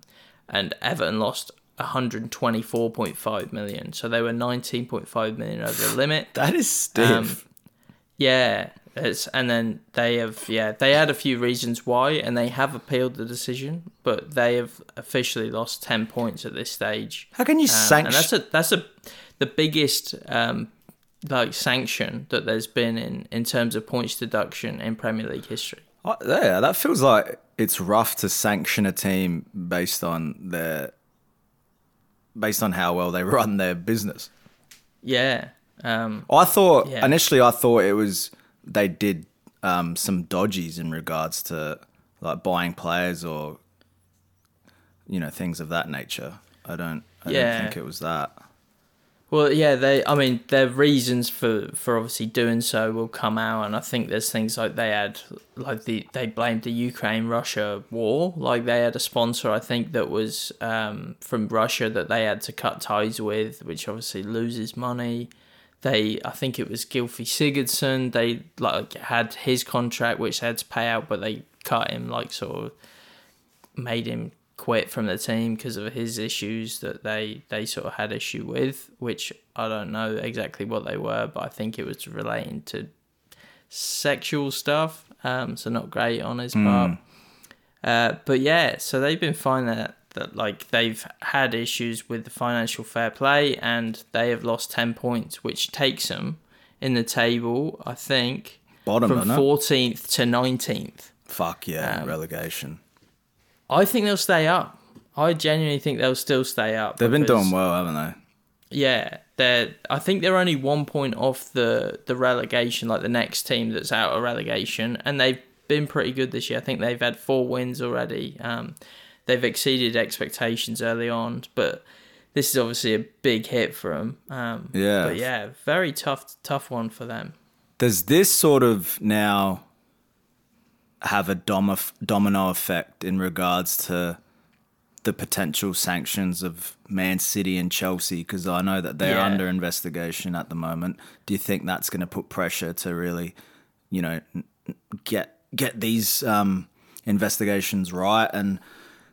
and Everton lost 124.5 million, so they were 19.5 million over the limit. That is stiff. Um, Yeah, it's and then they have yeah they had a few reasons why, and they have appealed the decision, but they have officially lost ten points at this stage. How can you Um, sanction that's a that's a the biggest um, like sanction that there's been in in terms of points deduction in Premier League history. Yeah, that feels like it's rough to sanction a team based on their based on how well they run their business. Yeah, um, I thought Yeah. initially I thought it was they did um, some dodgies in regards to like buying players or you know things of that nature. I don't. I Yeah. don't think it was that. Well, yeah, they. I mean, their reasons for for obviously doing so will come out, and I think there's things like they had, like the they blamed the Ukraine Russia war, like they had a sponsor, I think that was um, from Russia that they had to cut ties with, which obviously loses money. They, I think it was Gylfi Sigurdsson. They like had his contract, which they had to pay out, but they cut him, like sort of made him quit from the team because of his issues that they they sort of had issue with, which I don't know exactly what they were, but I think it was relating to sexual stuff. um, so not great on his part. Uh, but yeah, so they've been finding that that like they've had issues with the financial fair play, and they have lost ten points, which takes them in the table. I think Bottom, from fourteenth to nineteenth. Fuck yeah, Um, relegation. I think they'll stay up. I genuinely think they'll still stay up. They've been doing well, haven't they? Yeah, they're. I think they're only one point off the the relegation, like the next team that's out of relegation, and they've been pretty good this year. I think they've had four wins already. Um, they've exceeded expectations early on, but this is obviously a big hit for them. Um, Yeah. but yeah, very tough, tough one for them. Does this sort of now have a dom- domino effect in regards to the potential sanctions of Man City and Chelsea? Because I know that they're Yeah. under investigation at the moment. Do you think that's going to put pressure to really, you know, get get these um, investigations right and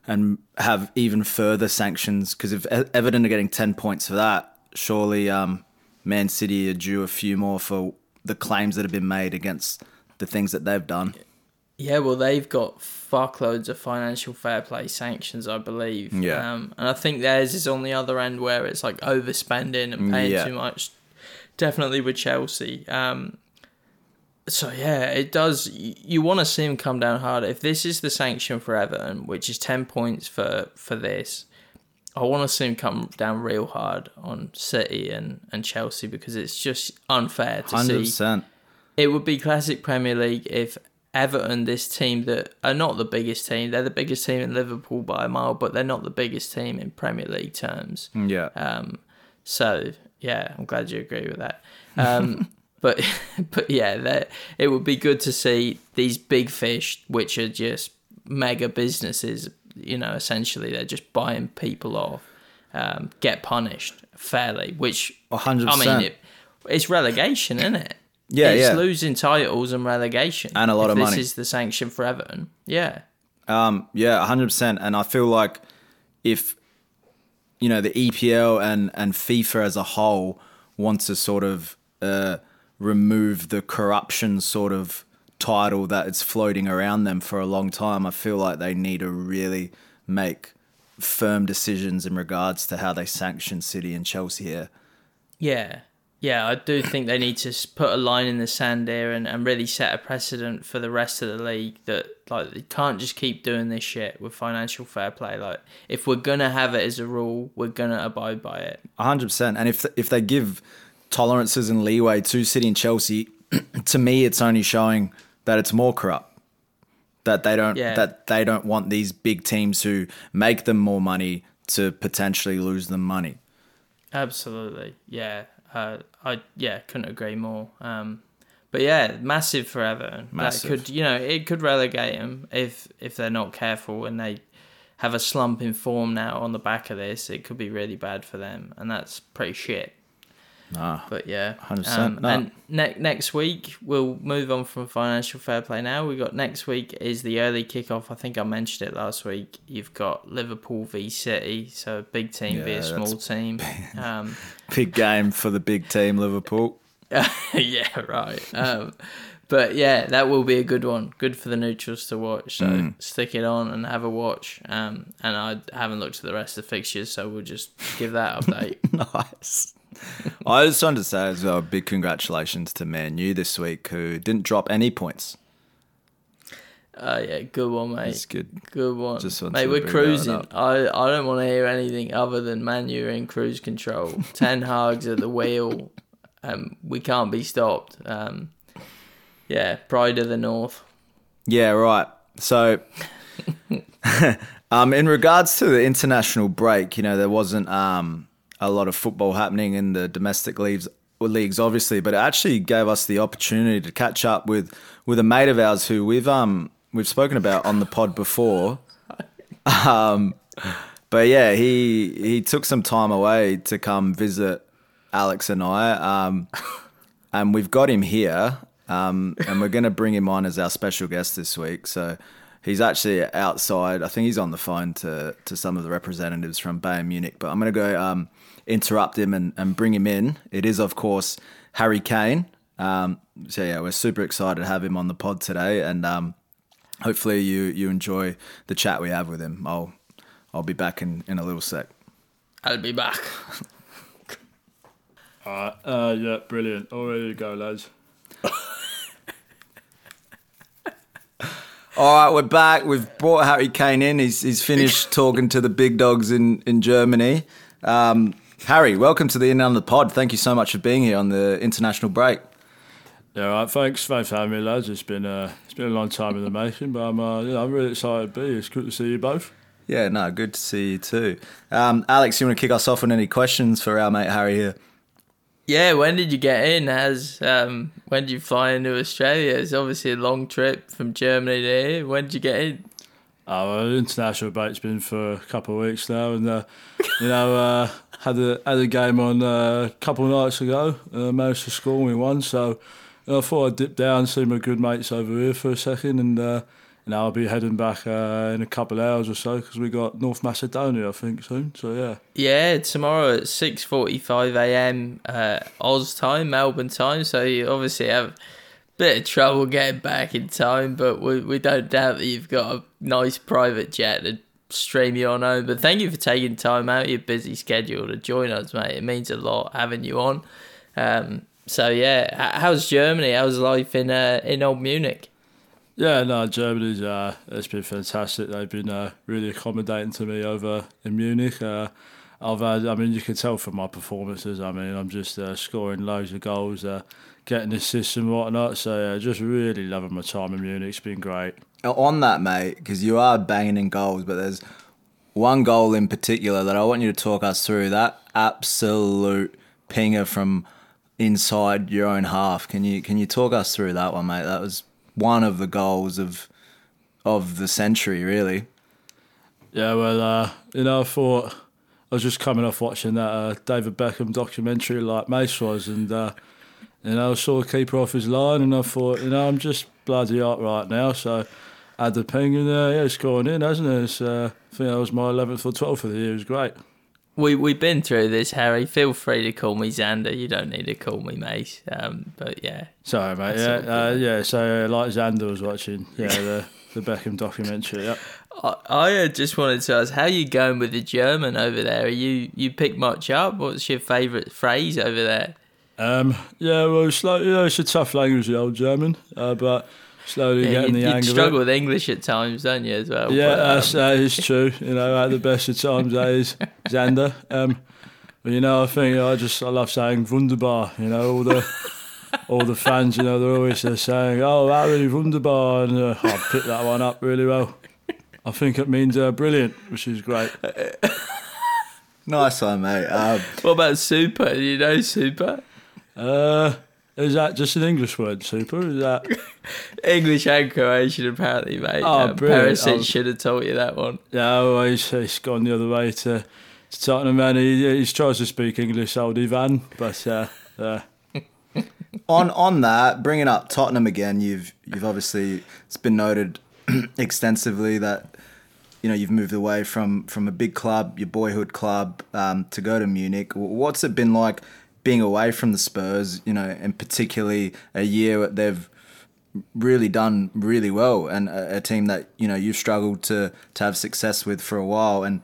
and have even further sanctions? Because if Everton are getting ten points for that, surely um, Man City are due a few more for the claims that have been made against the things that they've done. Yeah, well, they've got fuckloads of financial fair play sanctions, I believe. Yeah. Um, and I think theirs is on the other end where it's like overspending and paying Yeah. too much. Definitely with Chelsea. Um, so yeah, it does. You, you want to see them come down hard. If this is the sanction for Everton, which is ten points for for this, I want to see them come down real hard on City and and Chelsea because it's just unfair to Hundred see percent. it would be classic Premier League if Everton, this team that are not the biggest team, they're the biggest team in Liverpool by a mile, but they're not the biggest team in Premier League terms. Yeah. Um, so yeah, I'm glad you agree with that. Um, but but yeah, that it would be good to see these big fish, which are just mega businesses. You know, essentially they're just buying people off, um, get punished fairly. Which A hundred I mean, it, it's relegation, isn't it? Yeah, it's yeah. losing titles and relegation, And a lot of this money. This is the sanction for Everton. Yeah, Um, yeah, hundred percent. And I feel like if you know the EPL and and FIFA as a whole want to sort of uh, remove the corruption sort of title that is floating around them for a long time, I feel like they need to really make firm decisions in regards to how they sanction City and Chelsea here. yeah, yeah. I do think they need to put a line in the sand here and, and really set a precedent for the rest of the league that like they can't just keep doing this shit with financial fair play. Like if we're gonna have it as a rule, we're gonna abide by it. hundred percent. And if if they give tolerances and leeway to City and Chelsea, to me, it's only showing that it's more corrupt. That they don't Yeah. that they don't want these big teams who make them more money to potentially lose them money. Absolutely, yeah. Uh, I yeah couldn't agree more. Um, but yeah, massive for Everton. Massive. That could you know it could relegate them if if they're not careful and they have a slump in form now on the back of this. It could be really bad for them, and that's pretty shit. Ah, But yeah, 100%, Um, no. And ne- next week we'll move on from financial fair play. Now we got next week is the early kickoff. I think I mentioned it last week. You've got Liverpool v City, so a big team v Yeah, a that's small team. Um, big game for the big team, Liverpool. yeah, right. Um, but yeah, that will be a good one. Good for the neutrals to watch. So Mm. stick it on and have a watch. Um, and I haven't looked at the rest of the fixtures, so we'll just give that update. nice. I just wanted to say as well, big congratulations to Man U this week, who didn't drop any points. uh, yeah, good one, mate. It's good. Good one. Just Mate, we're cruising. I, I don't want to hear anything other than Man U in cruise control. Ten Hag's at the wheel. Um, we can't be stopped. Um, yeah, pride of the north. Yeah, right. So, um, in regards to the international break, you know, there wasn't um, a lot of football happening in the domestic leagues, leagues, obviously, but it actually gave us the opportunity to catch up with with a mate of ours who we've um we've spoken about on the pod before. Um, but yeah, he he took some time away to come visit Alex and I. Um, and we've got him here, um, and we're going to bring him on as our special guest this week. So he's actually outside. I think he's on the phone to to some of the representatives from Bayern Munich. But I'm going to go um, interrupt him and, and bring him in. It is, of course, Harry Kane. Um, so yeah, we're super excited to have him on the pod today, and um, hopefully you you enjoy the chat we have with him. I'll I'll be back in in a little sec. I'll be back. Alright, uh, yeah, brilliant. All ready to go, lads. All right, we're back. We've brought Harry Kane in. He's he's finished talking to the big dogs in in Germany. Um, Harry, welcome to the In Under the Pod. Thank you so much for being here on the international break. Yeah, all right, thanks, thanks for having me, lads. It's been uh, it's been a long time in the making, but I'm uh, yeah, I'm really excited to be here. It's good to see you both. Yeah, no, good to see you too. Um, Alex, you want to kick us off with any questions for our mate Harry here? Yeah, when did you get in? As um, when did you fly into Australia? It's obviously a long trip from Germany to here. When did you get in? Uh, well, international break's been for a couple of weeks now, and uh, you know, uh, had a had a game on uh, a couple of nights ago. Uh, managed to score me one, so I thought I'd dip down, see my good mates over here for a second, and uh, I'll be heading back uh, in a couple of hours or so because we got North Macedonia, I think, soon. So yeah. Yeah, tomorrow at six forty-five a.m. Uh, Oz time, Melbourne time. So you obviously have a bit of trouble getting back in time, but we we don't doubt that you've got a nice private jet to stream you on home. But thank you for taking time out your busy schedule to join us, mate. It means a lot having you on. Um, so yeah, how's Germany? How's life in uh, in old Munich? Yeah, no, Germany's uh, it's been fantastic. They've been uh, really accommodating to me over in Munich. Uh, I've had, I mean, you can tell from my performances. I mean, I'm just uh, scoring loads of goals, uh, getting assists and whatnot. So yeah, just really loving my time in Munich. It's been great. On that, mate, because you are banging in goals, but there's one goal in particular that I want you to talk us through. That absolute pinger from inside your own half. Can you can you talk us through that one, mate? That was one of the goals of of the century, really. Yeah, well, uh, you know, I thought I was just coming off watching that uh, David Beckham documentary, like Mace was, and uh, you know, I saw the keeper off his line, and I thought, you know, I'm just bloody up right now, so had the ping, and uh, yeah, it's going in, hasn't it? It's, uh, I think that was my 11th or 12th of the year. It was great. We we've been through this, Harry. Feel free to call me Xander. You don't need to call me Mace. Um, but yeah, Sorry, mate. Yeah, uh, yeah. So, uh, like Xander was watching, yeah, the the Beckham documentary. Yeah. I, I uh, just wanted to ask, how you going with the German over there? Are you you pick much up? What's your favourite phrase over there? Um, yeah, well, it's like, you know, it's a tough language, the old German, uh, but slowly Yeah, getting you, the you hang struggle of it. with English at times, don't you, as well? Yeah, But, um, that's, that is true. You know, at the best of times, that is Xander. Um, but you know, I think I just I love saying wunderbar. You know, all the all the fans, you know, they're always uh, saying, "Oh, Harry wunderbar," and uh, I picked that one up really well. I think it means uh, brilliant, which is great. Nice one, mate. Um, what about super? Do you know super? Uh, is that just an English word, super? Is that? English and Croatian, apparently, mate. Oh, um, brilliant. Perisic should have taught you that one. Yeah, well, he's, he's gone the other way to, to Tottenham, and he, he tries to speak English, old Ivan, but uh, uh, on on that, bringing up Tottenham again, you've you've obviously it's been noted extensively that you know you've moved away from from a big club, your boyhood club, um, to go to Munich. What's it been like being away from the Spurs? You know, and particularly a year that they've really done really well, and a, a team that you know you've struggled to to have success with for a while. And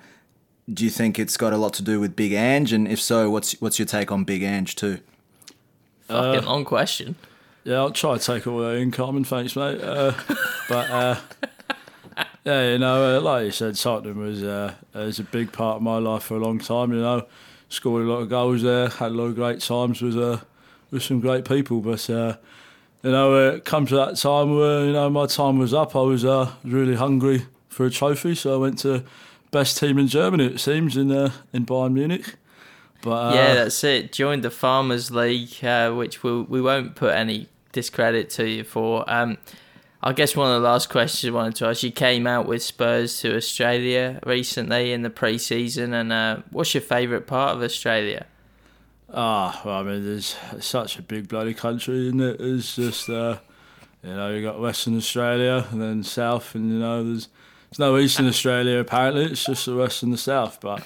do you think it's got a lot to do with Big Ange? And if so, what's what's your take on Big Ange too? Fucking long question. Yeah, I'll try to take all that in common, thanks, mate. Uh, but uh, yeah, you know, uh, like you said, Tottenham was uh, was a big part of my life for a long time. You know, scored a lot of goals there, had a lot of great times with uh, with some great people. But uh, you know, it come to that time where you know my time was up. I was uh, really hungry for a trophy, so I went to best team in Germany. It seems in uh, in Bayern Munich. But uh, yeah, that's it. Joined the Farmers League, uh, which we we won't put any discredit to you for. Um, I guess one of the last questions I wanted to ask you came out with Spurs to Australia recently in the pre-season, and uh, what's your favourite part of Australia? Ah, well, I mean, there's such a big bloody country, isn't it? It's just, uh, you know, you've got Western Australia and then South, and you know, there's there's no Eastern Australia apparently. It's just the West and the South. But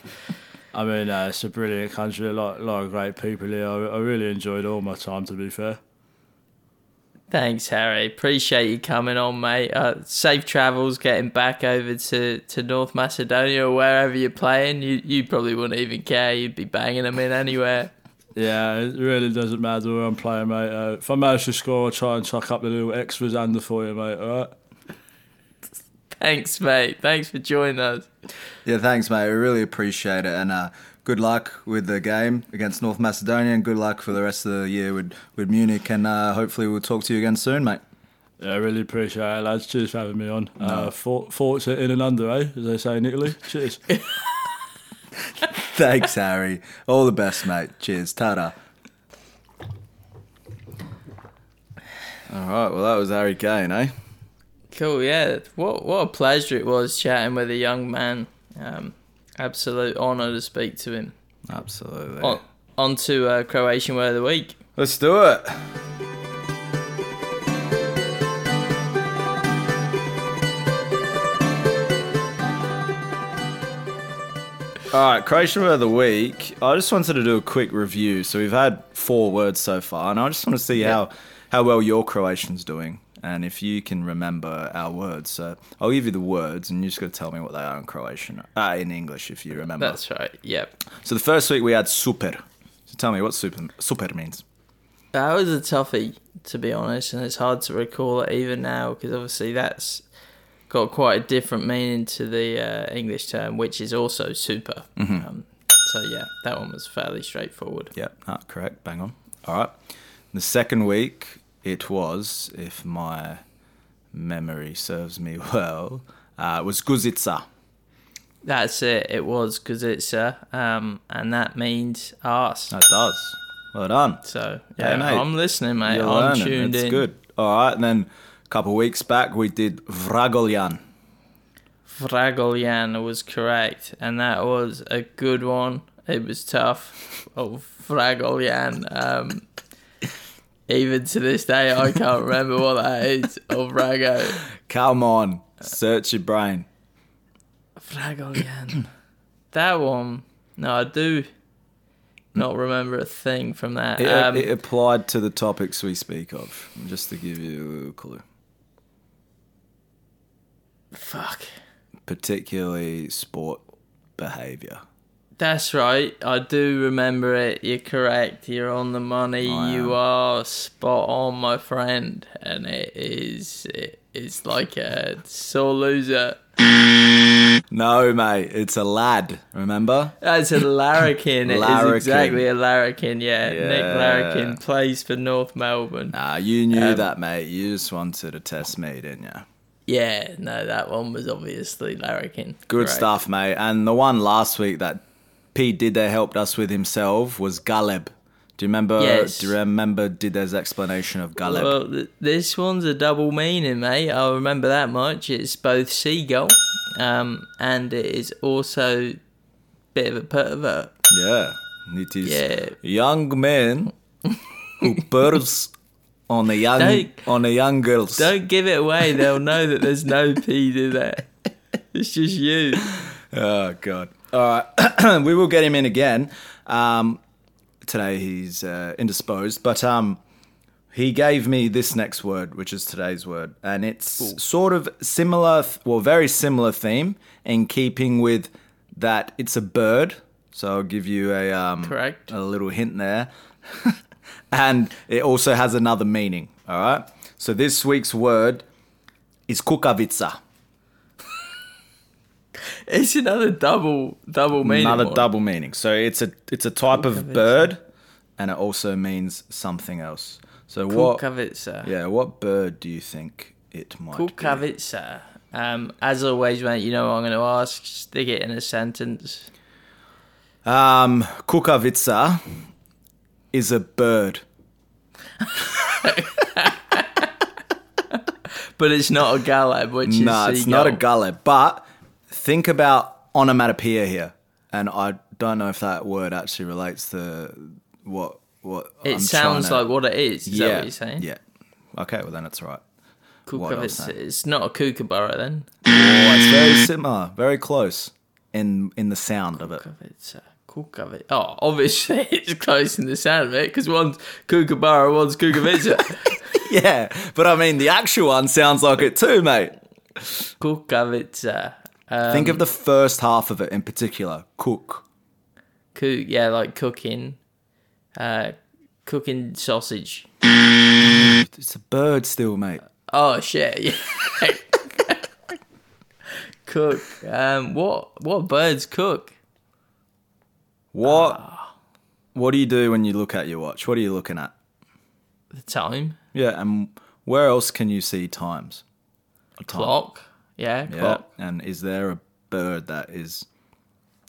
I mean, uh, it's a brilliant country. A lot, a lot of great people here. I, I really enjoyed all my time. To be fair. Thanks, Harry. Appreciate you coming on, mate. Uh, safe travels getting back over to, to North Macedonia or wherever you're playing. You you probably wouldn't even care. You'd be banging them in anywhere. Yeah, it really doesn't matter where I'm playing, mate. Uh, if I manage to score, I'll try and chuck up the little extras under for you, mate. All right. Thanks, mate. Thanks for joining us. Yeah, thanks, mate. We really appreciate it, and uh, good luck with the game against North Macedonia, and good luck for the rest of the year with with Munich. And uh, hopefully, we'll talk to you again soon, mate. Yeah, I really appreciate it, lads. Cheers for having me on. Uh, thought- thoughts are in and under, eh? As they say in Italy. Cheers. Thanks, Harry. All the best, mate. Cheers. Tada. All right. Well, that was Harry Kane, eh? Cool, yeah. What what a pleasure it was chatting with a young man. Um, absolute honour to speak to him. Absolutely. On, on to uh, Croatian Word of the Week. Let's do it. All right, Croatian word of the week. I just wanted to do a quick review. So we've had four words so far, and I just want to see how how well your Croatian's doing, and if you can remember our words. So I'll give you the words, and you just got to tell me what they are in Croatian, uh, in English, if you remember. That's right. Yep. so the first week we had super. So tell me what super super means. That was a toughie, to be honest, and it's hard to recall it even now because obviously that's got quite a different meaning to the uh, English term, which is also super. Um, so yeah, that one was fairly straightforward. Yeah, ah, correct. Bang on. All right. The second week, it was, if my memory serves me well, uh, was Guzica. That's it. It was Kazica, um, and that means arse. That does. Well done. So Hey, yeah, mate. I'm listening, mate. You're I'm learning. tuned It's in. good. All right. And then a couple of weeks back, we did Vragoljan. Vragoljan was correct, and that was a good one. It was tough. Oh, Vragoljan. Um, even to this day, I can't remember what that is. Oh, Vrago. Come on. Search your brain. Vragoljan. that one. No, I do not remember a thing from that. It, Um, it applied to the topics we speak of, just to give you a clue. fuck. Particularly sport behaviour. That's right. I do remember it. You're correct. You're on the money. You are spot on, my friend. And it is. It is like a sore loser. No, mate. It's a lad. Remember? That's a larrikin. It is exactly a larrikin. Yeah. Nick Yeah. Larrikin plays for North Melbourne. Nah, you knew Um, that, mate. You just wanted to test me, didn't you? Yeah. No, that one was obviously larrikin. Good stuff, mate. And the one last week that Pete Didder helped us with himself was Galeb. Do you remember? Yes. Do you remember Didder's explanation of Galeb? Well, th- this one's a double meaning, mate. I remember that much. It's both seagull, um, and it is also a bit of a pervert. yeah, it is Yeah. young man who purrs on a young Don't- on a young girls. Don't give it away. They'll know that there's no P there. It's just you. Oh god. All right, we will get him in again. Um, today he's uh, indisposed, but um, he gave me this next word, which is today's word, and it's sort of similar, well, very similar theme in keeping with that. It's a bird, so I'll give you a um, Correct. a little hint there, and it also has another meaning. All right, so this week's word is kukavica. It's another double double meaning. Another one. double meaning. So it's a it's a type of bird, and it also means something else. So what? Kukavica. Yeah, what bird do you think it might be? Um, as always, mate, you know what I'm going to ask. Stick it in a sentence. Um, kukavica is a bird. But it's not a galeb, which is No, it's not a gullet. But think about onomatopoeia here, and I don't know if that word actually relates to what what. It I'm sounds trying like what it is. Is yeah, that what you're saying? Yeah. Okay, well then it's right. what I was Kukavica. saying. It's not a kookaburra then. Oh, it's very similar, very close in in the sound of it. Kukavica. Oh, obviously it's close in the sound of it because one's kookaburra, one's kukavica. yeah, but I mean, the actual one sounds like it too, mate. Kukavica. Um, Think of the first half of it in particular. Cook. Cook, yeah, like cooking, uh, cooking sausage. It's a bird still, mate. Oh shit! Yeah. cook. Um, what what birds cook? What? What do you do when you look at your watch? What are you looking at? The time Yeah, and where else can you see times? A time. clock. Yeah, and is there a bird that is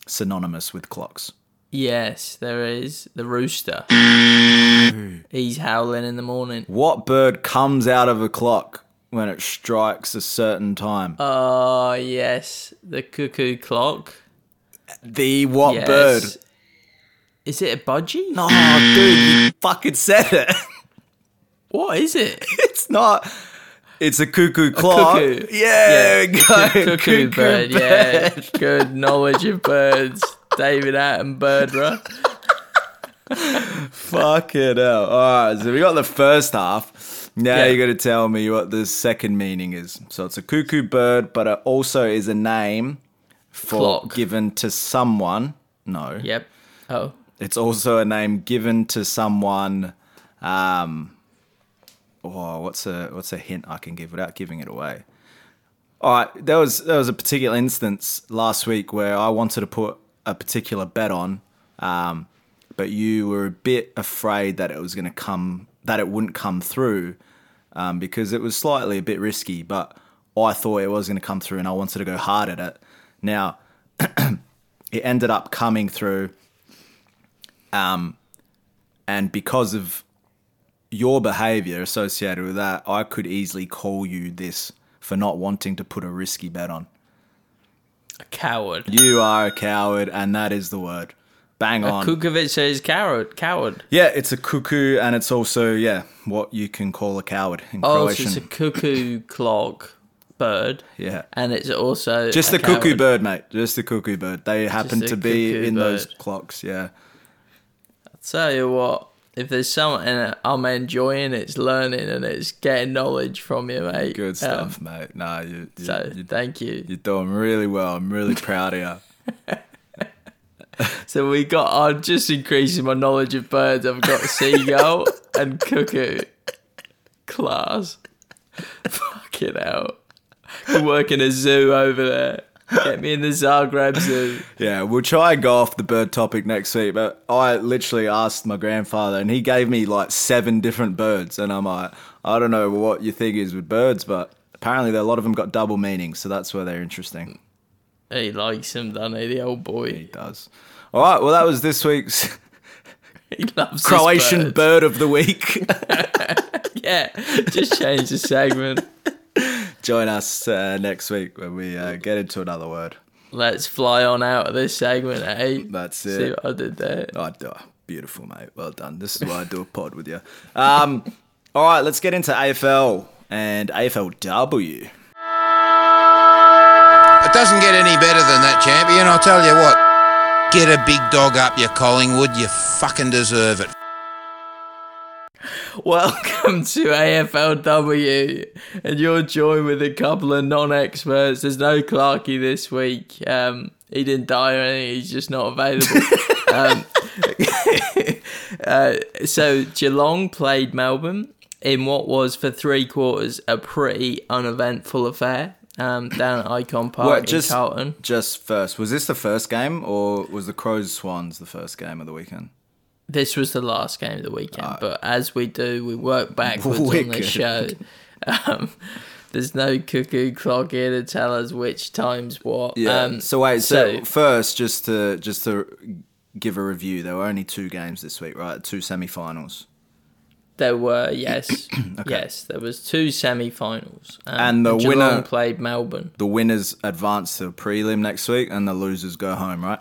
synonymous with clocks? Yes, there is the rooster. He's howling in the morning. What bird comes out of a clock when it strikes a certain time? Oh yes, the cuckoo clock. the what Yes. bird? Is it a budgie? No, dude, you fucking said it. What is it? it's not. It's a cuckoo clock. cuckoo. Yeah, go. Cuckoo, cuckoo bird. Yeah, good knowledge of birds. David Attenborough. Fucking hell. All right, so we got the first half. Now Yeah. you got to tell me what the second meaning is. So it's a cuckoo bird, but it also is a name for Clock. given to someone. No. Yep. Oh, It's also a name given to someone. Um, oh, what's a what's a hint I can give without giving it away? All right, there was there was a particular instance last week where I wanted to put a particular bet on, um, but you were a bit afraid that it was going to come that it wouldn't come through um, because it was slightly a bit risky. But I thought it was going to come through, and I wanted to go hard at it. Now it ended up coming through um, and because of your behavior associated with that, I could easily call you this for not wanting to put a risky bet on. a coward. You are a coward, and that is the word. Bang on. Kukovic says coward. Coward. yeah, it's a cuckoo, and it's also yeah what you can call a coward in Oh, so Croatian. it's a cuckoo clock bird. yeah, And it's also just a a cuckoo bird, mate. Just the cuckoo bird. They happen to be in those clocks. Yeah. I tell you what, if there's something I'm enjoying, it's learning and it's getting knowledge from you, mate. Good Um, stuff, mate. Nah, you, you, so you, thank you. you're doing really well. I'm really proud of you. So we got. I'm just increasing my knowledge of birds. I've got seagull and cuckoo. Class. Fucking hell. Could work in a zoo over there. Get me in the Zagreb Zoo. Yeah, we'll try and go off the bird topic next week. But I literally asked my grandfather, and he gave me like seven different birds, and I'm like, I don't know what you think is with birds, but apparently a lot of them got double meanings, so that's where they're interesting. He likes him, doesn't he? The old boy. He does. All right, well that was this week's He loves Croatian birds. bird of the week. Yeah, just change the segment. Join us uh, next week when we uh, get into another word. Let's fly on out of this segment, eh? That's it. See it. what I did there. Oh, duh. beautiful, mate. Well done. This is why I do a pod with you. Um, all right, let's get into AFL and AFLW. It doesn't get any better than that, champion. I'll tell you what. Get a big dog up your Collingwood. You fucking deserve it. Welcome to AFLW, and you're joined with a couple of non-experts. There's no Clarky this week. Um, he didn't die or anything. He's just not available. um, uh, so Geelong played Melbourne in what was for three quarters a pretty uneventful affair um, down at Ikon Park What, in just- Carlton. Just first, was this the first game or was the Crows Swans the first game of the weekend? This was the last game of the weekend, but as we do, we work backwards on Wicked. this show. Um, there's no cuckoo clock here to tell us which time's what. Um, so wait, so, first, just to just to give a review, there were only two games this week, right? Two semi-finals, there were yes, yes, there was two semi-finals, um, And the Geelong winner- played Melbourne. the winners advance to prelim next week, and the losers go home, right?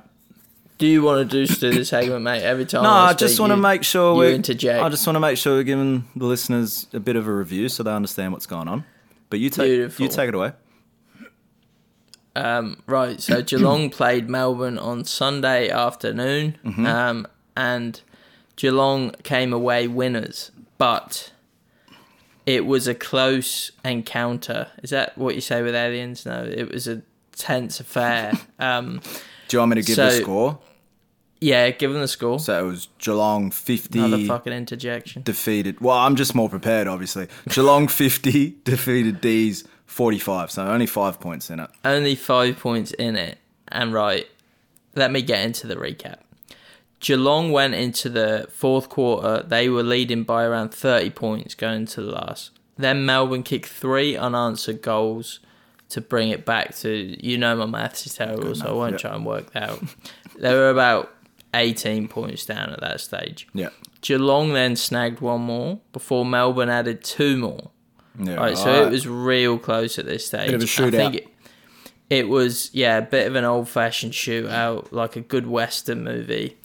Do you want to do the segment, mate? Every time. No, I I just want to make sure you we. interject. I just want to make sure we're giving the listeners a bit of a review so they understand what's going on. But you take Beautiful. you take it away. Um, right, so Geelong played Melbourne on Sunday afternoon, Mm-hmm. um, and Geelong came away winners, but it was a close encounter. Is that what you say with aliens? No, it was a tense affair. um, Do you want me to give the score? Yeah, give them the score. So it was Geelong 50 Another fucking interjection. defeated. Well, I'm just more prepared, obviously. Geelong 50 defeated D's 45, so only five points in it. Only five points in it. And right, let me get into the recap. Geelong went into the fourth quarter. They were leading by around 30 points going to the last. Then Melbourne kicked three unanswered goals to bring it back to, you know, my maths is terrible, so I won't yeah. try and work that out. they were about 18 points down at that stage. Yeah. Geelong then snagged one more before Melbourne added two more. Yeah. Right, so alright. it was real close at this stage. Bit of a I shootout. think it, it was yeah, a bit of an old-fashioned shootout, like a good western movie.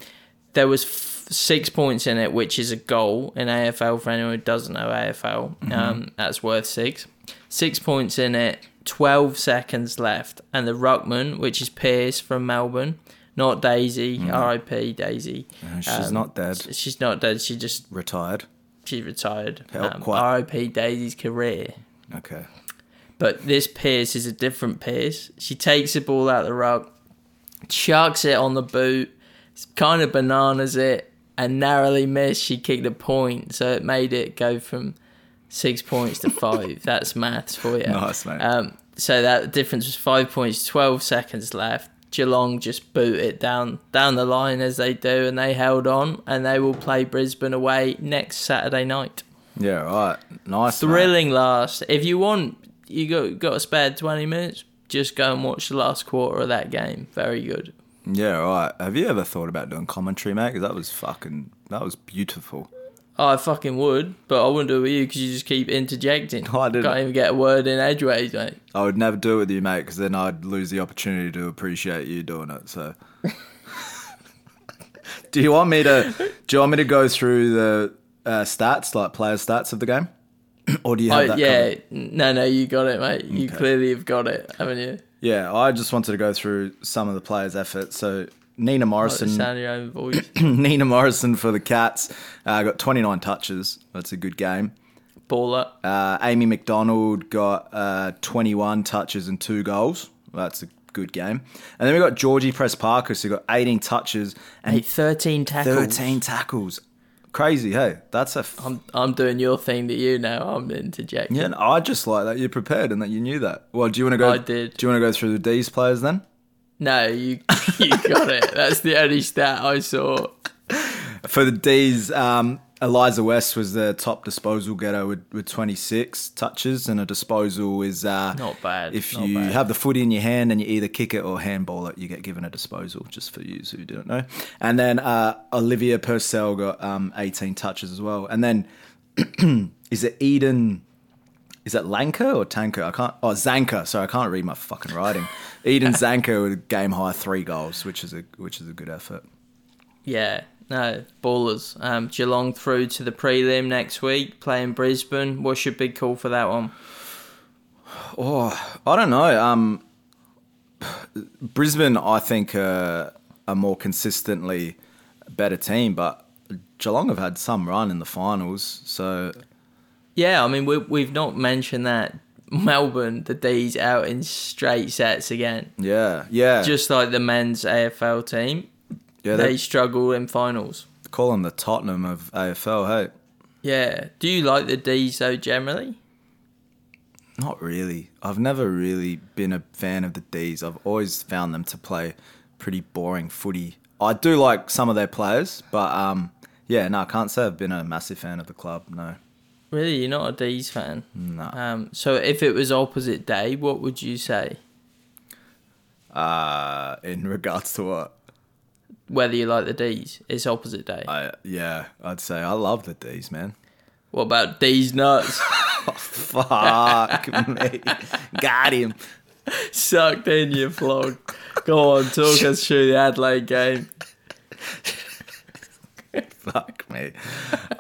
There was f- six points in it, which is a goal in AFL for anyone who doesn't know AFL. Mm-hmm. Um, that's worth six. Six points in it. Twelve seconds left, and the ruckman, which is Pearce from Melbourne, not Daisy. R.I.P. Daisy. Uh, She's Um, not dead. She's not dead. She just Retired. she retired. Um. R.I.P. Daisy's career. Okay. But this Pearce is a different Pearce. She takes the ball out the ruck, chucks it on the boot, kind of bananas it, and narrowly missed. She kicked a point, so it made it go from six points to five. That's maths for you. Nice, mate. Um, so that difference was five points, 12 seconds left. Geelong just boot it down down the line as they do, and they held on, and they will play Brisbane away next Saturday night. Yeah, right. Nice. Thrilling last. If you want, you got got a spare twenty minutes. Just go and watch the last quarter of that game. Very good. Yeah, right. Have you ever thought about doing commentary, mate? Because that was fucking. That was beautiful. I fucking would, but I wouldn't do it with you because you just keep interjecting. I didn't. Can't even get a word in edgeways, mate. I would never do it with you, mate, because then I'd lose the opportunity to appreciate you doing it. So, do you want me to? Do you want me to go through the uh, stats, like player stats of the game, or do you have Oh, that? yeah, covered? no, no, you got it, mate. You Okay. clearly have got it, haven't you? Yeah, I just wanted to go through some of the players' efforts. So Nina Like Morrison, sound of your own voice. Nina Morrison for the Cats, uh, got 29 touches. That's a good game. Baller. Uh, Amy McDonald got uh, 21 touches and two goals. That's a good game. And then we got Georgie Prespakis, who got 18 touches and Hey, 13 tackles. 13 tackles. Crazy, hey? That's a. F- I'm, I'm doing your thing to you now. I'm interjecting. yeah, I just like that you're prepared and that you knew that. Well, do you want to go? I did. Do you want to go through the D's players then? No, you you got it. That's the only stat I saw. For the D's, um, Eliza West was the top disposal getter with, with 26 touches, and a disposal is uh, Not bad, If not you bad. have the footy in your hand and you either kick it or handball it, you get given a disposal. Just for you who don't know. And then uh, Olivia Purcell got um, 18 touches as well. And then is it Eden? Is that Lanka or Tanker? I can't. Oh, Zanker. Sorry, I can't read my fucking writing. Eden Zanker with a game high three goals, which is a which is a good effort. Yeah, no, ballers. Um, Geelong through to the prelim next week, playing Brisbane. What's your big call for that one? Oh, I don't know. Um, Brisbane, I think, uh, are more consistently better team, but Geelong have had some run in the finals. So Yeah, I mean, we, we've not mentioned that Melbourne, the D's out in straight sets again. yeah, yeah, Just like the men's AFL team, yeah. they They struggle in finals. call them the Tottenham of AFL. Hey, Yeah. Do you like the D's though, generally? not really. I've never really been a fan of the D's. I've always found them to play pretty boring footy. I do like some of their players, but um, yeah, no, I can't say I've been a massive fan of the club. No, Really, you're not a D's fan. no. Um, so if it was opposite day, what would you say? Uh, in regards to what? Whether you like the D's, it's opposite day. I yeah, I'd say I love the D's, man. What about D's nuts? Fuck me, got him. Sucked in your flog. Go on, talk us through the Adelaide game. Fuck me.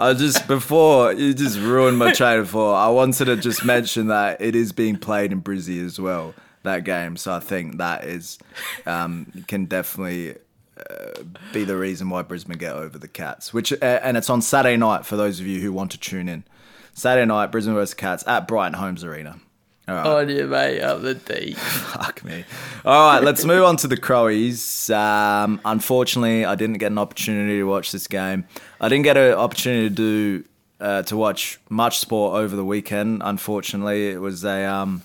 I just before you just ruined my train of thought. I wanted to just mention that it is being played in Brizzy as well. That game, so I think that is um, can definitely uh, be the reason why Brisbane get over the Cats. Which uh, and it's on Saturday night for those of you who want to tune in. Saturday night, Brisbane versus Cats at Brighton Homes Arena. All right. On you, mate, up the D. Fuck me. All right, let's move on to the Crowies. Um, unfortunately, I didn't get an opportunity to watch this game. I didn't get an opportunity to do uh, to watch much sport over the weekend. Unfortunately, it was a um,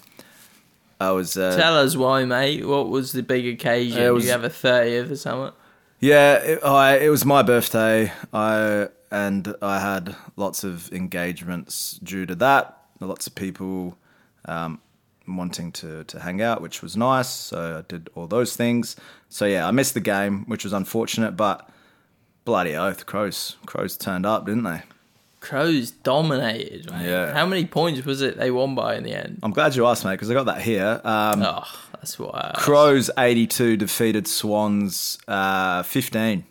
I was uh, Tell us why, mate. What was the big occasion? Was- you have a 30th or something? Yeah, it, I, it was my birthday. I and I had lots of engagements due to that. Lots of people um, wanting to to hang out, which was nice. So I did all those things. So yeah, I missed the game, which was unfortunate. But bloody oath, crows crows turned up, didn't they? Crows dominated, mate. Yeah. How many points was it they won by in the end? I'm glad you asked, mate, because I got that here. Um, Oh, that's why. Crows 82 defeated Swans uh, 15.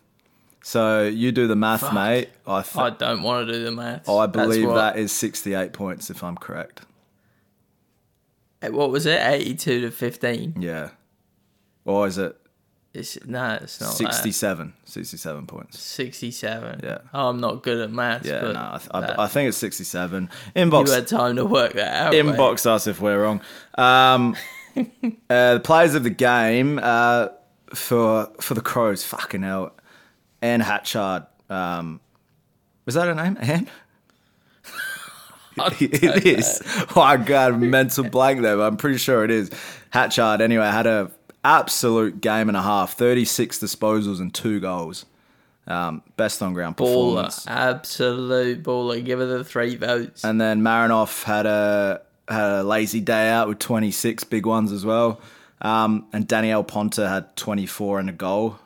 So you do the math, mate. I th- I don't want to do the maths. I believe that is 68 points, if I'm correct. What was it? 82 to 15. Yeah. Or is it It's, no, it's not 67? 67 points. 67. Yeah. Oh, I'm not good at maths. Yeah, but no, I, th- I, I think it's 67. Inbox. you had time to work that out. mate. inbox us if we're wrong. Um, uh, the players of the game uh, for for the Crows, fucking hell. Anne Hatchard. Um, was that her name? Anne? it is. Oh, I got a mental blank there, but I'm pretty sure it is. Hatchard, anyway, had a absolute game and a half 36 disposals and two goals. Um, best on ground Baller. performance. Absolute baller. Give her the three votes. And then Marinoff had a had a lazy day out with 26 big ones as well. Um, and Danielle Ponter had 24 and a goal.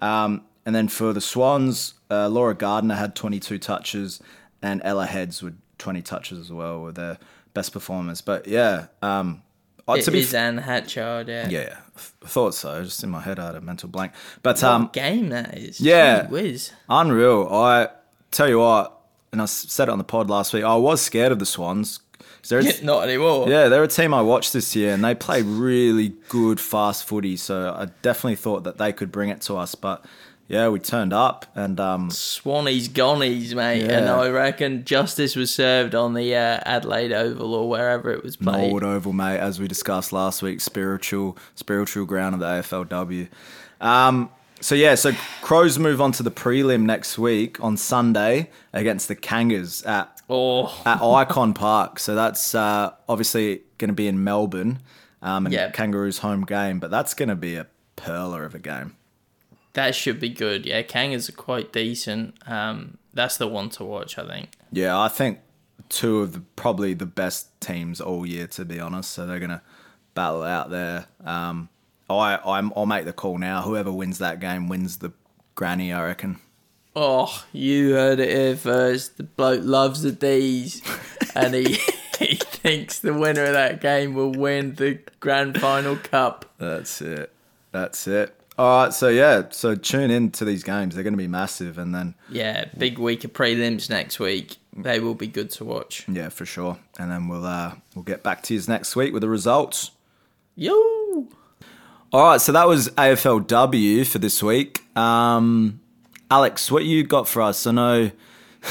Um, and then for the Swans, uh, Laura Gardiner had 22 touches, and Ella Heads with 20 touches as well, were their best performers. But yeah, um, uh, It to be is Anne Hatchard, yeah. yeah, yeah, I thought so. Just in my head, I had a mental blank. But What um, game that is. yeah. Whiz. Unreal. I tell you what, and I said it on the pod last week. I was scared of the Swans. they're- Not anymore. yeah, they're a team I watched this year, and they play really good fast footy. So I definitely thought that they could bring it to us. But yeah, we turned up, and um, Swannies gonnies, mate. And I reckon justice was served on the uh, Adelaide Oval or wherever it was played. Norwood Oval, mate, as we discussed last week, spiritual spiritual ground of the AFLW. Um, so yeah, so Crows move on to the prelim next week on Sunday against the Kangas at Oh, at Ikon Park. So that's uh, obviously going to be in Melbourne, um, and Yep. Kangaroos' home game. But that's going to be a perler of a game. That should be good. Yeah, Kangas are quite decent. Um, that's the one to watch, I think. Yeah, I think two of the probably the best teams all year, to be honest. So they're going to battle out there. Um, I I'm, I'll make the call now. Whoever wins that game wins the granny. I reckon. Oh, you heard it here first. The bloke loves the D's, and he he thinks the winner of that game will win the grand final cup. That's it. That's it. All right. So yeah. So tune in to these games. They're going to be massive, and then Yeah, big week of prelims next week. They will be good to watch. yeah, for sure. And then we'll uh, we'll get back to you next week with the results. Yo. All right, so that was AFLW for this week. Um, Alex, what you got for us? I know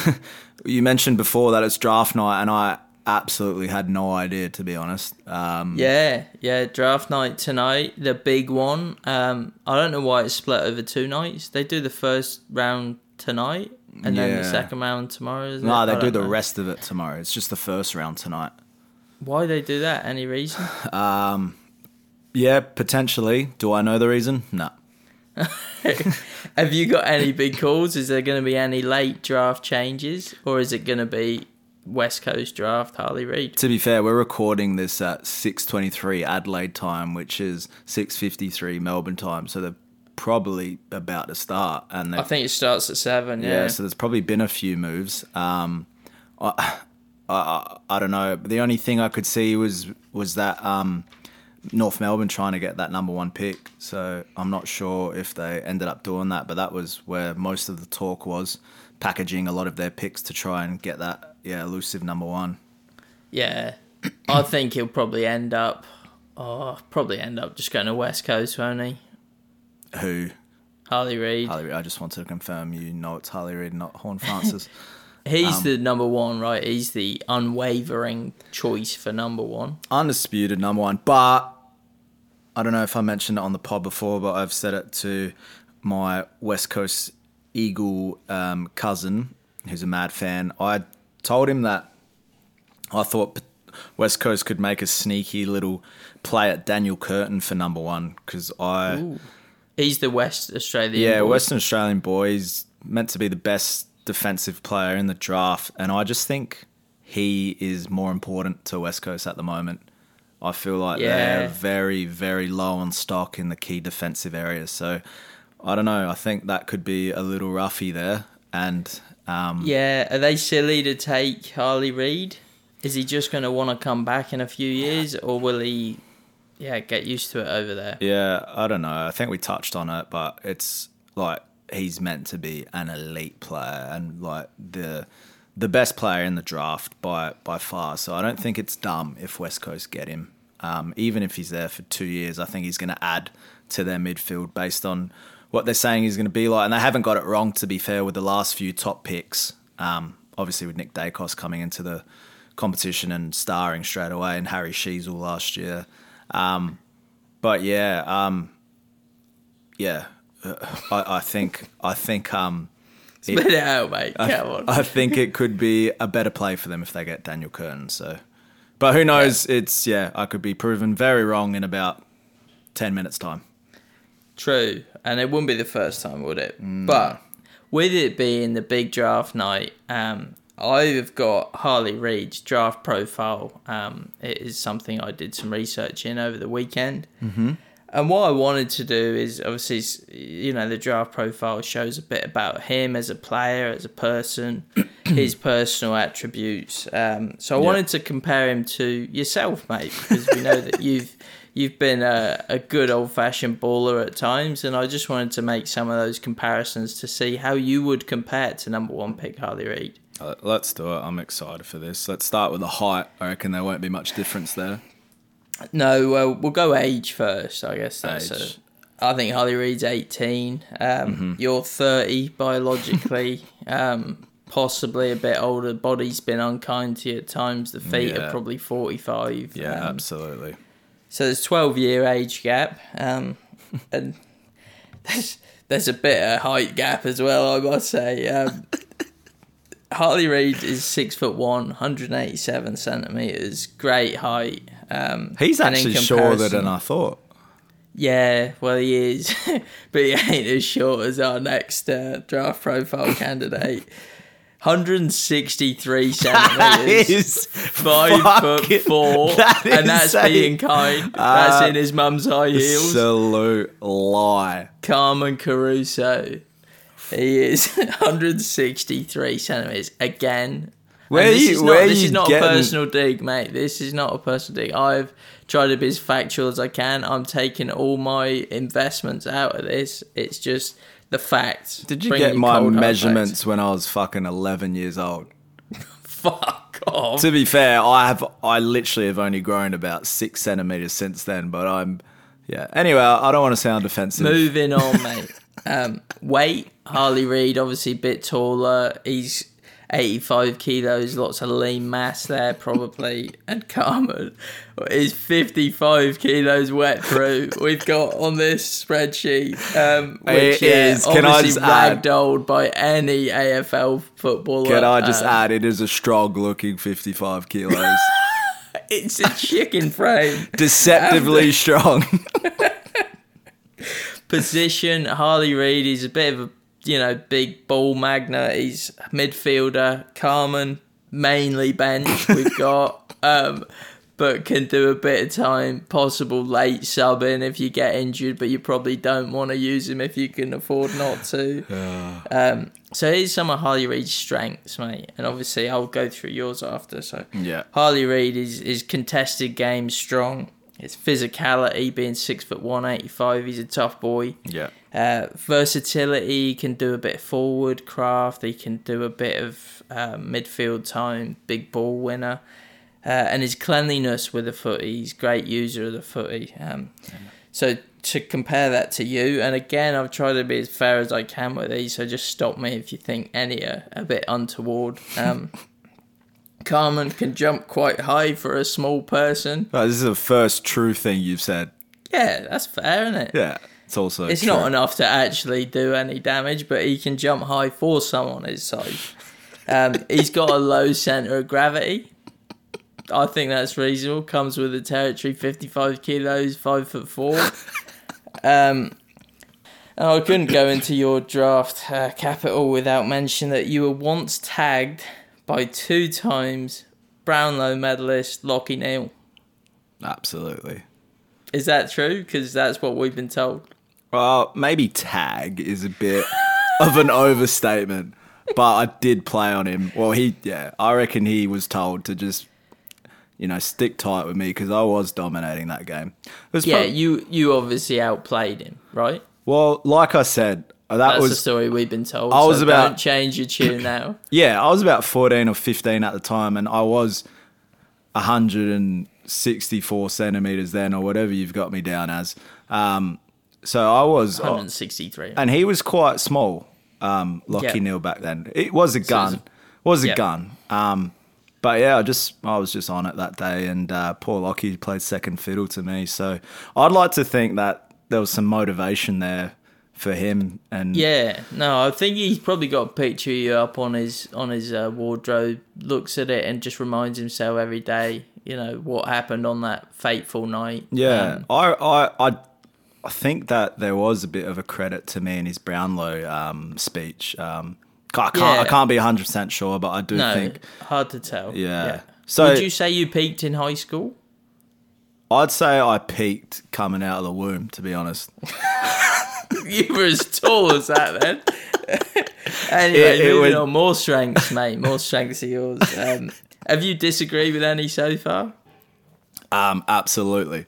you mentioned before that it's draft night, and I absolutely had no idea, to be honest. Um, Yeah, yeah, draft night tonight, the big one. Um, I don't know why it's split over two nights. They do the first round tonight and then the second round tomorrow. Isn't no, it? they do the know. rest of it tomorrow. It's just the first round tonight. Why they do that? Any reason? Yeah, potentially. Do I know the reason? No. Have you got any big calls? Is there going to be any late draft changes, or is it going to be West Coast draft Harley Reid? To be fair, we're recording this at six twenty three Adelaide time, which is six fifty three Melbourne time. So they're probably about to start, and I think it starts at seven. Yeah, Yeah. so there's probably been a few moves. Um, I, I, I don't know. The only thing I could see was was that um, North Melbourne trying to get that number one pick. So I'm not sure if they ended up doing that, but that was where most of the talk was, packaging a lot of their picks to try and get that yeah elusive number one. yeah. I think he'll probably end up. Oh, probably end up just going to West Coast, won't he? Who? Harley Reid. Harley Reid. I just want to confirm you know it's Harley Reid, not Horn Francis. He's the number one, right? He's the unwavering choice for number one. undisputed number one. But I don't know if I mentioned it on the pod before, but I've said it to my West Coast Eagle um, cousin, who's a mad fan. I told him that I thought West Coast could make a sneaky little play at Daniel Curtin for number one because I. He's the West Australian. Yeah, boy. Western Australian boys meant to be the best defensive player in the draft, and I just think he is more important to West Coast at the moment. I feel like Yeah. they're very, very low on stock in the key defensive areas. So I don't know. I think that could be a little roughy there. And um, Yeah, are they silly to take Harley Reid? Is he just going to want to come back in a few years, or will he, yeah, get used to it over there? Yeah, I don't know. I think we touched on it, but it's like he's meant to be an elite player and like the the best player in the draft by by far. So I don't think it's dumb if West Coast get him. Um, even if he's there for two years, I think he's going to add to their midfield based on what they're saying is going to be like. And they haven't got it wrong, to be fair, with the last few top picks. Um, obviously, with Nick Daicos coming into the competition and starring straight away, and Harry Sheezel last year. Um, but yeah, um, yeah, uh, I, I think I think um, it- Spit it out, mate. Come on. I think it could be a better play for them if they get Daniel Curtin. So, but who knows? It's yeah, I could be proven very wrong in about ten minutes time. True, and it wouldn't be the first time, would it? Mm. But with it being the big draft night, um, I've got Harley Reid's draft profile. Um, it is something I did some research in over the weekend. Mm-hmm. And what I wanted to do is obviously, you know, the draft profile shows a bit about him as a player, as a person, his personal attributes. Um, so I wanted to compare him to yourself, mate, because we know that you've you've been a, a good old fashioned baller at times, and I just wanted to make some of those comparisons to see how you would compare to number one pick Harley Reid. Uh, let's do it. I'm excited for this. Let's start with the height. I reckon there won't be much difference there. No, well, we'll go age first. I guess that's. Age. A, I think Harley Reid's eighteen. Um, You're thirty biologically. um, possibly a bit older. Body's been unkind to you at times. The feet Yeah. are probably forty-five. Yeah, Um, absolutely. So there's 12 year age gap, um, and there's there's a bit of height gap as well. I must say. Um, Harley Reid is six foot one, 187 centimeters, great height. Um, He's actually shorter than I thought. Yeah, well he is, but he ain't as short as our next uh, draft profile candidate. 163 centimeters is five fucking- foot four, that and that's insane. being kind. that's Uh, in his mum's high heels. Absolute lie. Carmine Caruso. He is 163 centimeters again. Where you- is where not, this you is not getting- a personal dig, mate. This is not a personal dig. I've tried to be as factual as I can. I'm taking all my investments out of this. It's just the facts. Did you Bringing get my measurements when I was fucking 11 years old? Fuck off. To be fair, I have I literally have only grown about six centimeters since then. But I'm yeah. Anyway, I don't want to sound defensive. Moving on, mate. Um, weight, Harley Reid, obviously a bit taller. He's 85 kilos, lots of lean mass there, probably. and Carmine is 55 kilos wet through. We've got on this spreadsheet, um, which It yeah, is. Can I obviously just add- by any AFL footballer. Can I just Um, add, it is a strong looking 55 kilos. It's a chicken frame. Deceptively strong. position. Harley Reid is a bit of a you know big ball magnet. He's midfielder. Carmine mainly bench. We've got, um, but can do a bit of time. Possible late subbing if you get injured, but you probably don't want to use him if you can afford not to. Um, so here's some of Harley Reid's strengths, mate, and obviously I'll go through yours after. So Yeah. Harley Reid is is contested game strong. His physicality, being six foot one, eighty five, he's a tough boy. yeah. Uh, versatility, he can do a bit of forward craft. He can do a bit of uh, midfield time, big ball winner. Uh, and his cleanliness with the footy, he's great user of the footy. Um, So to compare that to you, and again, I've tried to be as fair as I can with these, so just stop me if you think any are a bit untoward. Um, Carmine can jump quite high for a small person. Oh, this is the first true thing you've said. Yeah, that's fair, isn't it? Yeah, it's also. It's true. not enough to actually do any damage, but he can jump high for someone his size. Um, he's got a low center of gravity. I think that's reasonable. Comes with the territory, fifty-five kilos, five foot four. Um, I couldn't go into your draft uh, capital without mentioning that you were once tagged by two times Brownlow medalist Lachie Neale. Absolutely. Is that true? Because that's what we've been told. Well, maybe tag is a bit of an overstatement, but I did play on him. Well, he, yeah, I reckon he was told to just, you know, stick tight with me because I was dominating that game. Was Yeah, prob- you you obviously outplayed him, right? well, like I said, that That's the story we've been told. I was so about- Don't change your tune now. Yeah, I was about 14 or 15 at the time, and I was 164 centimeters then, or whatever you've got me down as. Um, so I was, 163. and he was quite small, um, Lachie Yeah. Neale back then. It was a gun, it's was a yeah. gun. Um, but yeah, I just I was just on it that day, and uh, poor Lachie played second fiddle to me. So I'd like to think that there was some motivation there for him, and yeah, no, I think he's probably got a picture of you up on his on his uh, wardrobe. Looks at it and just reminds himself every day, you know, what happened on that fateful night. Yeah, Um, I, I, I, I think that there was a bit of a credit to me in his Brownlow um, speech. Um, I can't, I can't be hundred percent sure, but I do no, think hard to tell. Yeah. So- would you say you peaked in high school? I'd say I peaked coming out of the womb. To be honest, you were as tall as that then. anyway, It- it moving on. More strengths, mate. More strengths of yours. Um, have you disagreed with any so far? um, absolutely.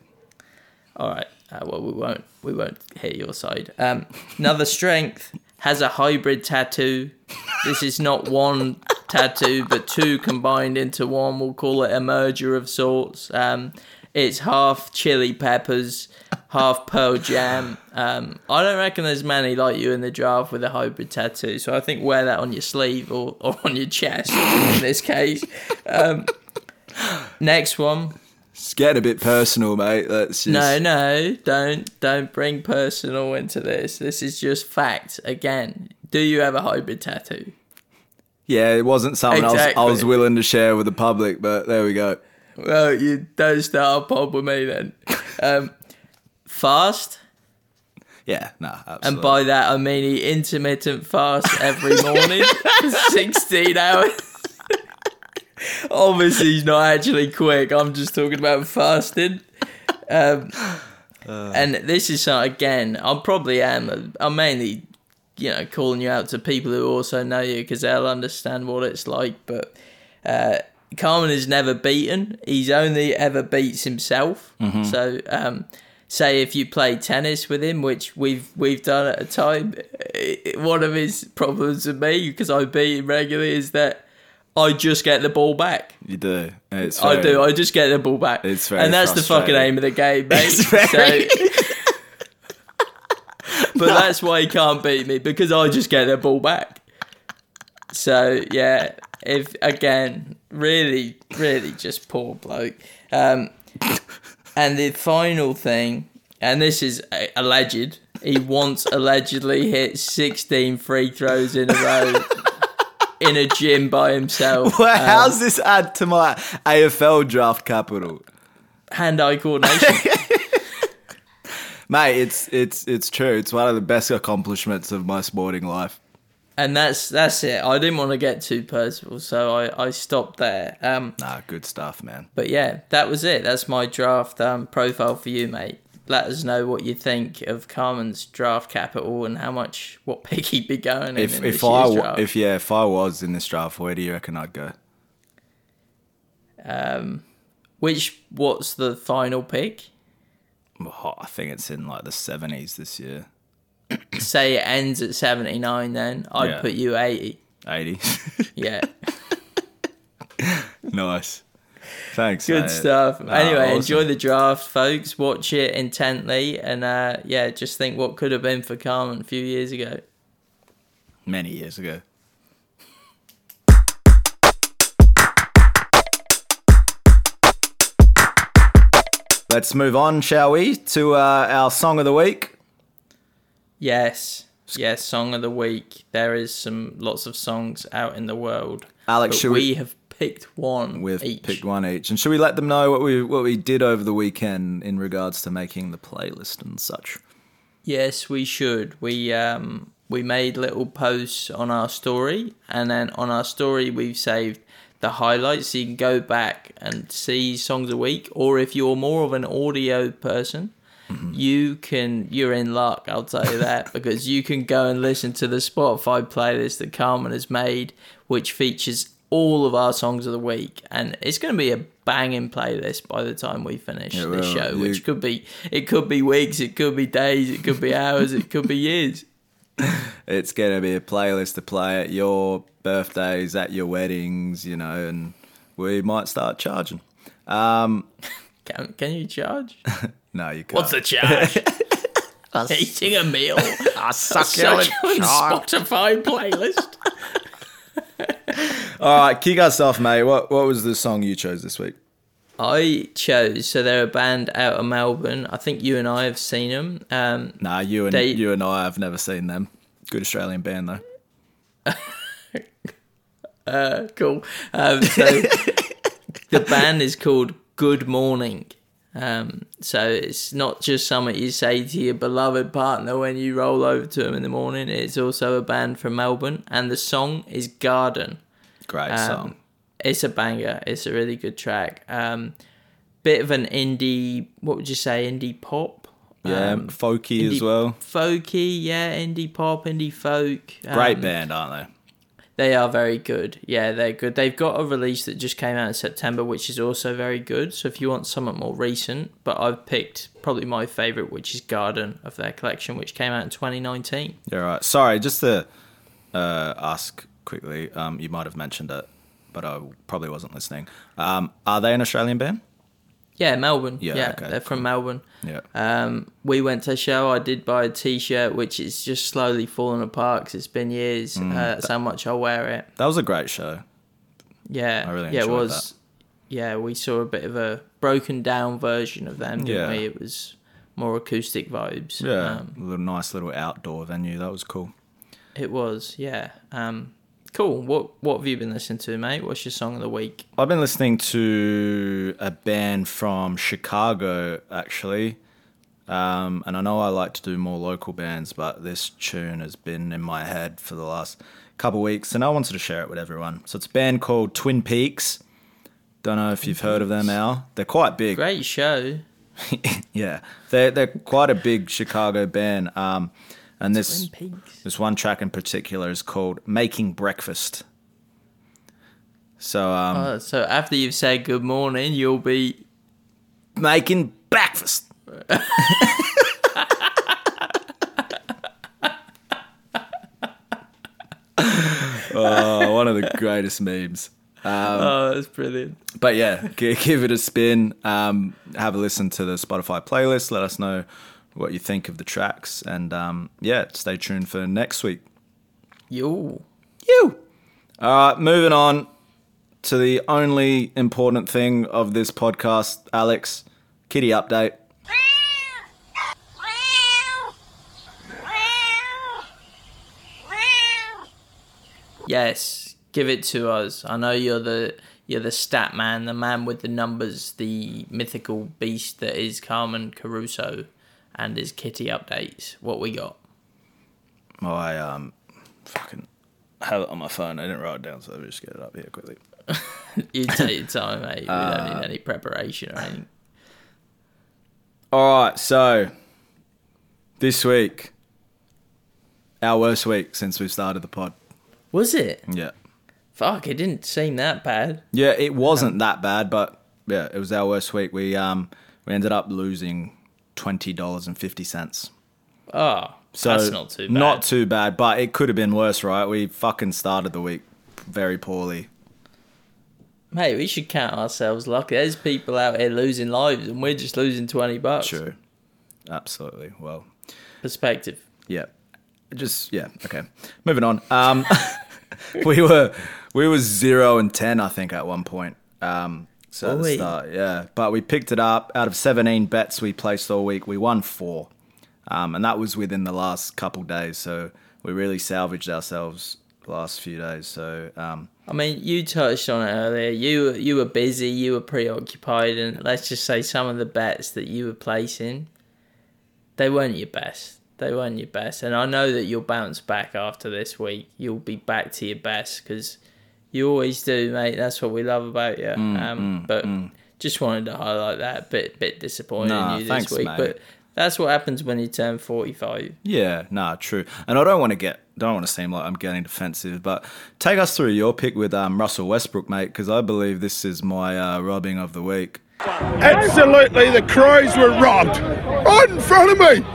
All right. Uh, well, we won't. We won't hear your side. Um, another strength has a hybrid tattoo. This is not one tattoo, but two combined into one. We'll call it a merger of sorts. Um, it's half chili peppers, half Pearl Jam. Um, I don't reckon there's many like you in the draft with a hybrid tattoo. So I think wear that on your sleeve or, or on your chest in this case. Um, next one. It's getting a bit personal, mate. That's just, No, no, don't don't bring personal into this. This is just fact. Again, do you have a hybrid tattoo? Yeah, it wasn't something I, was, I was willing to share with the public, but there we go. Well, you don't start a pod with me then. Um, fast, Yeah, no, absolutely. and by that I mean he intermittent fast every morning, for sixteen hours. Obviously, he's not actually quick. I'm just talking about fasting. Um, and this is something again. I probably am. I'm mainly, you know, calling you out to people who also know you because they'll understand what it's like. But uh, Carmine is never beaten. He's only ever beats himself. So, um, say if you play tennis with him, which we've we've done at a time, eh, one of his problems with me because I beat him regularly is that I just get the ball back. you do. It's I do. I just get the ball back. It's very and that's the fucking aim of the game, mate. It's very- So- but that's why he can't beat me because I just get the ball back. So yeah, if again, really, really, just poor bloke. Um, and the final thing, and this is uh, alleged, he once allegedly hit 16 free throws in a row in a gym by himself. Well, Um, how's this add to my AFL draft capital? hand-eye coordination? Mate, it's it's it's true. It's one of the best accomplishments of my sporting life. And that's that's it. I didn't want to get too personal, so I, I stopped there. Um, Nah, good stuff, man. but yeah, that was it. That's my draft um, profile for you, mate. Let us know what you think of Carmine's draft capital and how much what pick he'd be going. If in if this I draft. if yeah, if I was in this draft, where do you reckon I'd go? Um, which what's the final pick? Oh, I think it's in like the seventies this year. Say it ends at seventy nine, then I'd Yeah. put you eighty. Eighty. Yeah. nice. Thanks. Good mate. stuff. Ah, anyway, awesome. enjoy the draft, folks. Watch it intently, and uh, yeah, just think what could have been for Carmine a few years ago. many years ago. Let's move on, shall we, to uh, our song of the week. Yes, yes. Song of the week. There is some lots of songs out in the world. Alex, we, we- have picked one We've each. picked one each, and should we let them know what we what we did over the weekend in regards to making the playlist and such? Yes, we should. We um we made little posts on our story, and then on our story we've saved the highlights, so you can go back and see songs a week. Or if you're more of an audio person, you can. You're in luck. I'll tell you that because you can go and listen to the Spotify playlist that Carmine has made, which features all of our songs of the week, and it's going to be a banging playlist by the time we finish It the show, You- which could be it could be weeks, it could be days, it could be hours, it could be years. It's gonna be a playlist to play at your birthdays, at your weddings, you know, and we might start charging. Um, Can, can you charge? no, you can't. What's the charge? Eating a meal. I Such on Spotify playlist. All right, kick us off, mate. What what was the song you chose this week? I chose. So they're a band out of Melbourne. I think you and I have seen them. Um, Nah, you and They- you and I have never seen them. Good Australian band though. cool. Um, so the band is called Good Morning. Um, so it's not just something you say to your beloved partner when you roll over to them in the morning. It's also a band from Melbourne, and the song is Garden. Great Um, song. It's a banger. It's a really good track. Um, bit of an indie. What would you say? Indie pop. Yeah, Um, folky as well. Folky, yeah, indie pop, indie folk. Great Um, band, aren't They are very good. Yeah, they're good. They've got a release that just came out in September, which is also very good. So if you want something more recent, but I've picked probably my favourite, which is Garden of their collection, which came out in 2019. they? You're right. Sorry, just to uh, ask quickly. Um, you might have mentioned it, but I probably wasn't listening. Um, are they an Australian band? Yeah, Melbourne. Yeah, Yeah, okay, they're from Melbourne. Yeah. Um, we went to a show. I did buy a T-shirt, which is just slowly falling apart because it's been years. Mm, uh, that's how much I wear it. that was a great show. Yeah, I really yeah, it was. Yeah, we saw a bit of a broken down version of them, Yeah. we? It was more acoustic vibes. Yeah, um, a little nice little outdoor venue. That was cool. it was. Yeah. Um, cool. What What have you been listening to, mate? What's your song of the week? I've been listening to a band from Chicago, actually. Um, and I know I like to do more local bands, but this tune has been in my head for the last couple weeks, and I wanted to share it with everyone. So it's a band called Twin Peaks. Don't know if you've heard of them, Al. They're quite big. Great show. yeah, they're they're quite a big Chicago band. Um, and this this one track in particular is called "Making Breakfast." So um, Oh, so after you've said good morning, you'll be making breakfast. oh, one of the greatest memes. oh, that's brilliant. But yeah, g- give it a spin. Um, have a listen to the Spotify playlist. Let us know what you think of the tracks, and um, yeah, stay tuned for next week. Yo. You. All right, moving on to the only important thing of this podcast, Alex. Kitty update. Yes, give it to us. I know you're the you're the stat man, the man with the numbers, the mythical beast that is Carmine Caruso and his kitty updates. What we got? Oh, I um, fucking have it on my phone. I didn't write it down, so let me just get it up here quickly. You take your time, mate. We don't Uh, need any preparation or anything. All right, so this week, our worst week since we've started the pod. Was it? Yeah, Fuck, it didn't seem that bad. yeah, it wasn't that bad, but yeah, it was our worst week. We um, we ended up losing twenty dollars and fifty cents. Oh, So that's not too bad. Not too bad, but it could have been worse, right? We fucking started the week very poorly. Mate, we should count ourselves lucky. There's people out here losing lives, and we're just losing twenty bucks. True. Absolutely. Well, Perspective. yeah. Just yeah. Okay. Moving on. Um, we were we were zero and ten, I think, at one point. Um, so at the start, yeah. But we picked it up. Out of seventeen bets we placed all week, we won four, um, and that was within the last couple days. So we really salvaged ourselves the last few days. So um, I mean, you touched on it earlier. You you were busy, you were preoccupied, and let's just say some of the bets that you were placing, they weren't your best. They weren't your best, and I know that you'll bounce back after this week. You'll be back to your best because you always do, mate. That's what we love about you. Mm, um, but just wanted to highlight that. Bit bit disappointed Nah, you this thanks, week, mate. but that's what happens when you turn forty five. Yeah, nah, true. And I don't want to get, don't want to seem like I'm getting defensive, but take us through your pick with um, Russell Westbrook, mate, because I believe this is my uh, robbing of the week. Absolutely, the Crows were robbed. Right in front of me.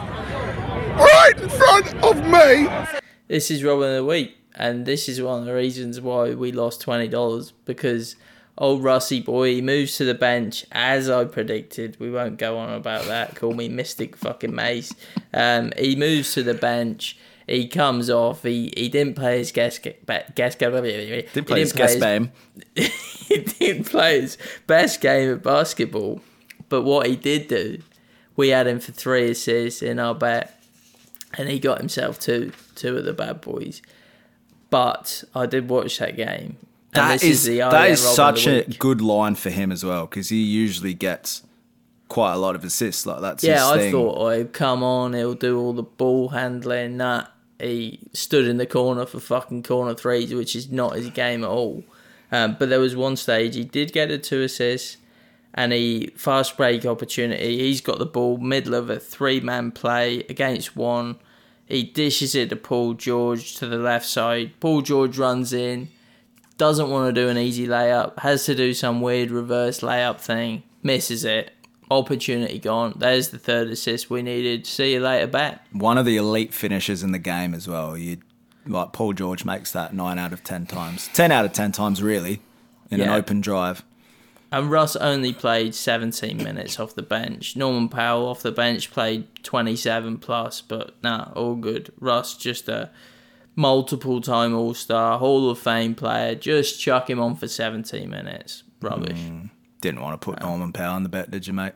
Right in front of me. this is Robin of the Week, and this is one of the reasons why we lost twenty dollars because old Rusty boy he moves to the bench as I predicted. We won't go on about that. Call me Mystic fucking Mace. Um, he moves to the bench. He comes off. He he didn't play his guest guest guest Didn't play his guest game. he didn't play his best game of basketball, but what he did do, we had him for three assists in our bet, and he got himself two two of the bad boys. But I did watch that game. And That this is, the that is such a good line for him as well, because he usually gets quite a lot of assists. Like that's Yeah, I thing. thought, oh, come on, he'll do all the ball handling. That he stood in the corner for fucking corner threes, which is not his game at all. Um, but there was one stage he did get a two assists, and he fast break opportunity. He's got the ball middle of a three man play against one. He dishes it to Paul George to the left side. Paul George runs in, doesn't want to do an easy layup, has to do some weird reverse layup thing, misses it. Opportunity gone. There's the third assist we needed. See you later, bat. One of the elite finishers in the game as well. You like Paul George makes that nine out of ten times, ten out of ten times really, in an open drive. And Russ only played 17 minutes off the bench. Norman Powell off the bench played 27 plus, but nah, all good. Russ just a multiple time All Star, Hall of Fame player. Just chuck him on for 17 minutes. Rubbish. Didn't want to put Norman Powell in the bet, did you, mate?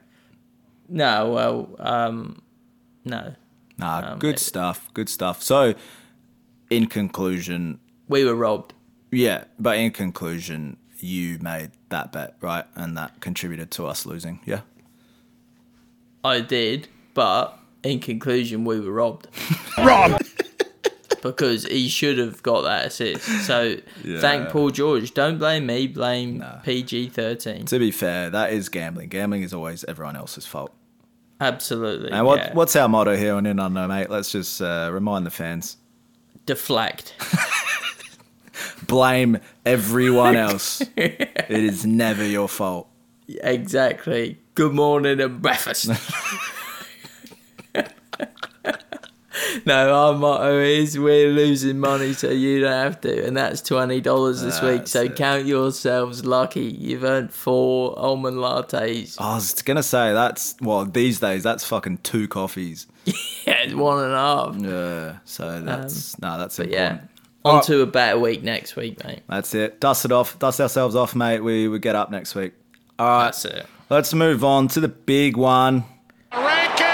No, well, um, no. Nah, Um, good it- stuff. Good stuff. So, in conclusion, We were robbed. yeah, but in conclusion, you made that bet, right? And that contributed to us losing. Yeah. I did, but in conclusion, we were robbed. Robbed. because he should have got that assist. So thank Paul George. Don't blame me. Blame PG thirteen. To be fair, that is gambling. Gambling is always everyone else's fault. Absolutely. And what yeah. what's our motto here on In Unknown, mate? Let's just uh, remind the fans. deflect? Blame everyone else. it is never your fault. exactly. Good morning and breakfast. no, uh, our oh, motto is we're losing money so you don't have to, and that's twenty dollars this week. So count yourselves lucky. You've earned four almond lattes. I was gonna say that's well these days that's fucking two coffees. Yeah, it's one and a half. Yeah, so um, that's no, that's important. yeah, on to a better week next week, mate. That's it. Dust it off. Dust ourselves off, mate. We we get up next week. All right. That's it. Let's move on to the big one. Rankin.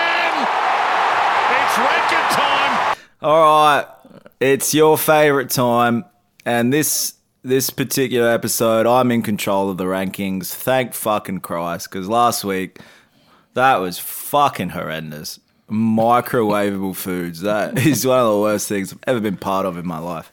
It's Rankin time. All right, it's your favorite time, and this this particular episode, I'm in control of the rankings. Thank fucking Christ, because last week that was fucking horrendous. Microwavable foods. That is one of the worst things I've ever been part of in my life.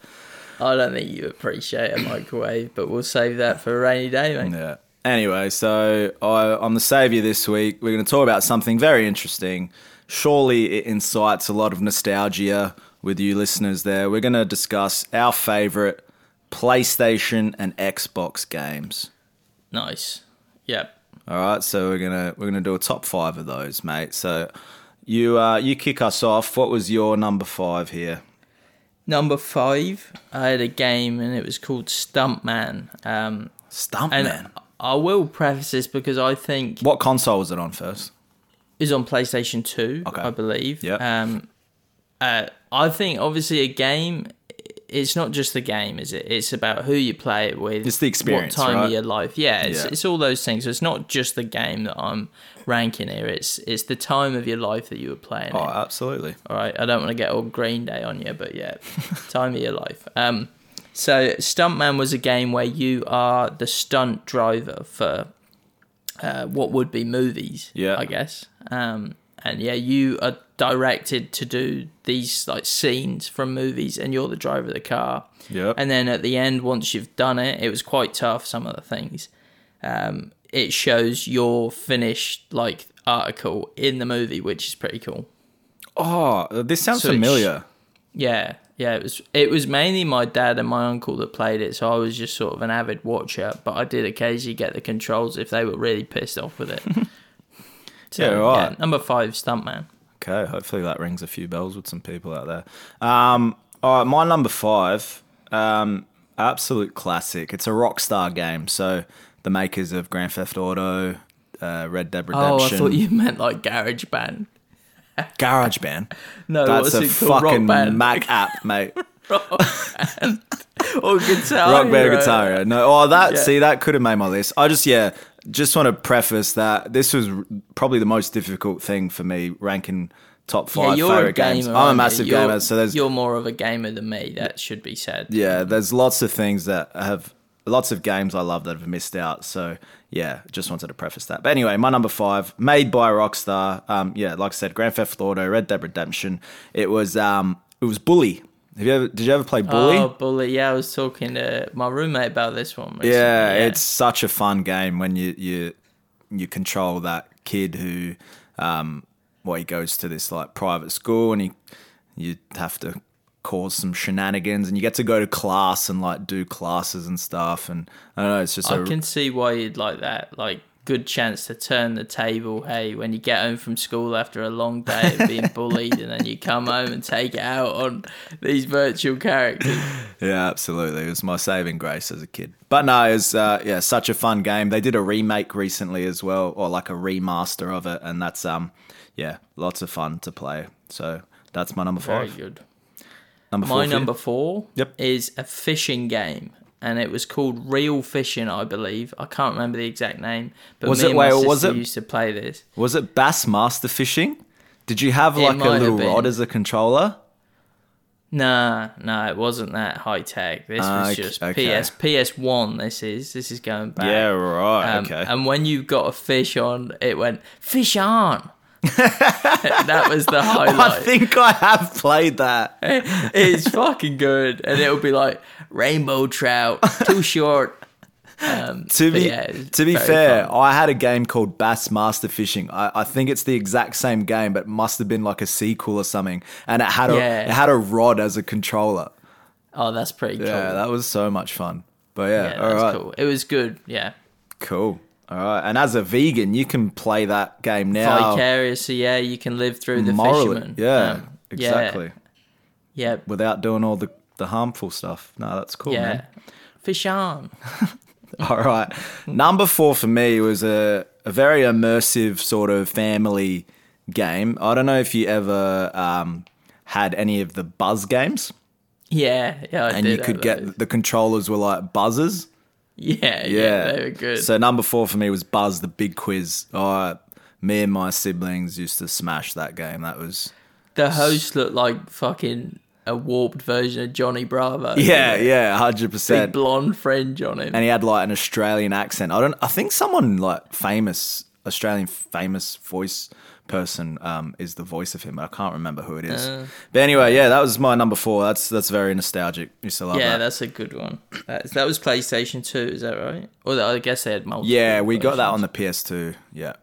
I don't think you appreciate a microwave, but we'll save that for a rainy day, mate. Yeah. Anyway, so I, I'm the savior this week. We're going to talk about something very interesting. Surely it incites a lot of nostalgia with you listeners there. We're going to discuss our favorite PlayStation and Xbox games. Nice. Yep. All right, so we're gonna we're gonna do a top five of those, mate. So you uh, you kick us off. What was your number five here? Number five, I had a game and it was called Stuntman. Um, Stuntman. And I will preface this because I think what console was it on first? is on PlayStation 2, Okay. I believe. Yep. Um, uh, I think obviously a game, it's not just the game, is it? It's about who you play it with. It's the experience, What time right? of your life. Yeah, it's, Yeah. it's all those things. So it's not just the game that I'm ranking here. It's it's the time of your life that you were playing Oh, absolutely. All right, I don't want to get all Green Day on you, but yeah, time of your life. Um, so Stuntman was a game where you are the stunt driver for uh, what would be movies, Yeah. I guess. Um, and yeah, you are directed to do these like scenes from movies, and you're the driver of the car. Yep. And then at the end, once you've done it, it was quite tough. Some of the things, um, it shows your finished like article in the movie, which is pretty cool. Oh, this sounds So familiar. Yeah, yeah, it was it was mainly my dad and my uncle that played it, so I was just sort of an avid watcher, but I did occasionally get the controls if they were really pissed off with it. So, Yeah, right. number five, Stuntman. Okay, hopefully that rings a few bells with some people out there. Um, all right, my number five, um, absolute classic. It's a Rockstar game. So the makers of Grand Theft Auto, uh, Red Dead Redemption, Oh, I thought you meant like Garage Band. Garage Band. No, That's a it called? Rock fucking. Mac app, mate. Rock Band or Guitar. Rock Band Guitar. Hero. No, oh, that Yeah. see that could have made my list. I just yeah, just want to preface that this was probably the most difficult thing for me ranking top Yeah, five you're favorite games. gamer. I'm a massive You're- gamer, so there's you're more of a gamer than me. That should be said. yeah, there's lots of things that have lots of games I love that have missed out. So yeah, just wanted to preface that. But anyway, my number five, made by Rockstar. Um, yeah, like I said, Grand Theft Auto, Red Dead Redemption. It was um, it was Bully. Have you ever? Did you ever play Bully? Oh, bully! Yeah, I was talking to my roommate about this one. recently, yeah, it's such a fun game when you you you control that kid who um well he goes to this like private school and he you have to cause some shenanigans and you get to go to class and like do classes and stuff and I don't know it's just I a can see why you'd like that. Like, good chance to turn the table. Hey, when you get home from school after a long day of being bullied, and then you come home and take it out on these virtual characters. yeah absolutely it was my saving grace as a kid but no it was uh, yeah such a fun game they did a remake recently as well or like a remaster of it and that's um yeah lots of fun to play so that's my number five. Very good. number four My number four Yep. is a fishing game. And it was called Reel Fishing, I believe. I can't remember the exact name, but Was me it- and my wait, was sister it- used to play this. Was it Bass Master Fishing? Did you have like a little rod as a controller? Nah, nah, it wasn't that high tech. This Ah, was just okay. PS PS One. This is this is going back. Yeah, right. Um, okay. And when you got a fish on, it went fish on. that was the highlight. I think I have played that. it's fucking good, and it'll be like rainbow trout, too short. Um, To be yeah, to be fair, fun. I had a game called Bass Master Fishing. I, I think it's the exact same game, but must have been like a sequel or something. And it had a Yeah. it had a rod as a controller. oh, that's pretty cool. Yeah, that was so much fun. But yeah, yeah, all that's right, cool. It was good. Yeah, cool. All right, and as a vegan, you can play that game now. vicariously. Yeah, you can live through the morally. fisherman. Yeah, Um, exactly. Yeah, Without doing all the the harmful stuff. No, that's cool, yeah. man. Fish on. All right. Number four for me was a, a very immersive sort of family game. I don't know if you ever um, had any of the buzz games, Yeah, yeah. I and you could get those. the controllers were like buzzers. Yeah, yeah, Yeah, they were good. So number four for me was Buzz, the big quiz. Oh, me and my siblings used to smash that game. That was the host looked like fucking a warped version of Johnny Bravo. yeah, yeah, hundred percent. blonde fringe on him. And he had like an Australian accent. I don't. I think someone like famous Australian famous voice person um, is the voice of him. but I can't remember who it is. Uh. but anyway, yeah, that was my number four. That's that's very nostalgic. Used to love yeah, that. that's a good one. That's, that was PlayStation 2, is that right? Or I guess they had multiple. yeah, we got that on the PS2. Yeah.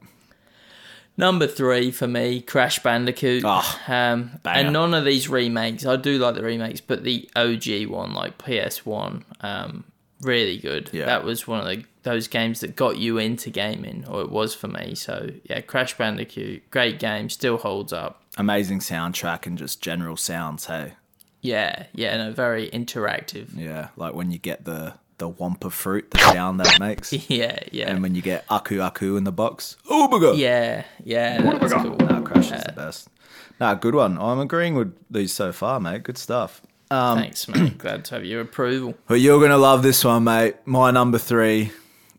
Number three for me, Crash Bandicoot. Oh, um, and none of these remakes. I do like the remakes, but the OG one, like PS1, um, really good. Yeah. That was one of the those games that got you into gaming, or it was for me. So yeah, Crash Bandicoot, great game, still holds up. Amazing soundtrack and just general sounds. Hey, Yeah, yeah, no, very interactive. yeah, like when you get the the Wumpa fruit, the sound that it makes. Yeah, yeah. And when you get Aku Aku in the box, oh my god! yeah, yeah, that's cool. Nah, Crash is the best. Nah, good one. I'm agreeing with these so far, mate. Good stuff. Um, Thanks, mate. Glad to have your approval. But you're gonna love this one, mate. My number three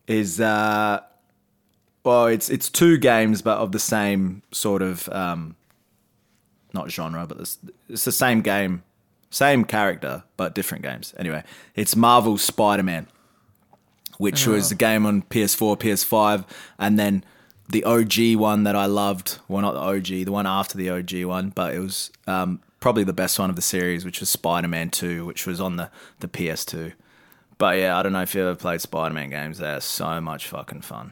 is uh, well, it's it's two games, but of the same sort of um, not genre, but it's, it's the same game, same character, but different games. Anyway, it's Marvel Spider-Man, which was the game on PS4, PS5, and then the OG one that I loved. Well, not the OG, the one after the OG one, but it was um, probably the best one of the series, which was Spider-Man 2, which was on the, the PS2. But yeah, I don't know if you ever played Spider-Man games. They're so much fucking fun.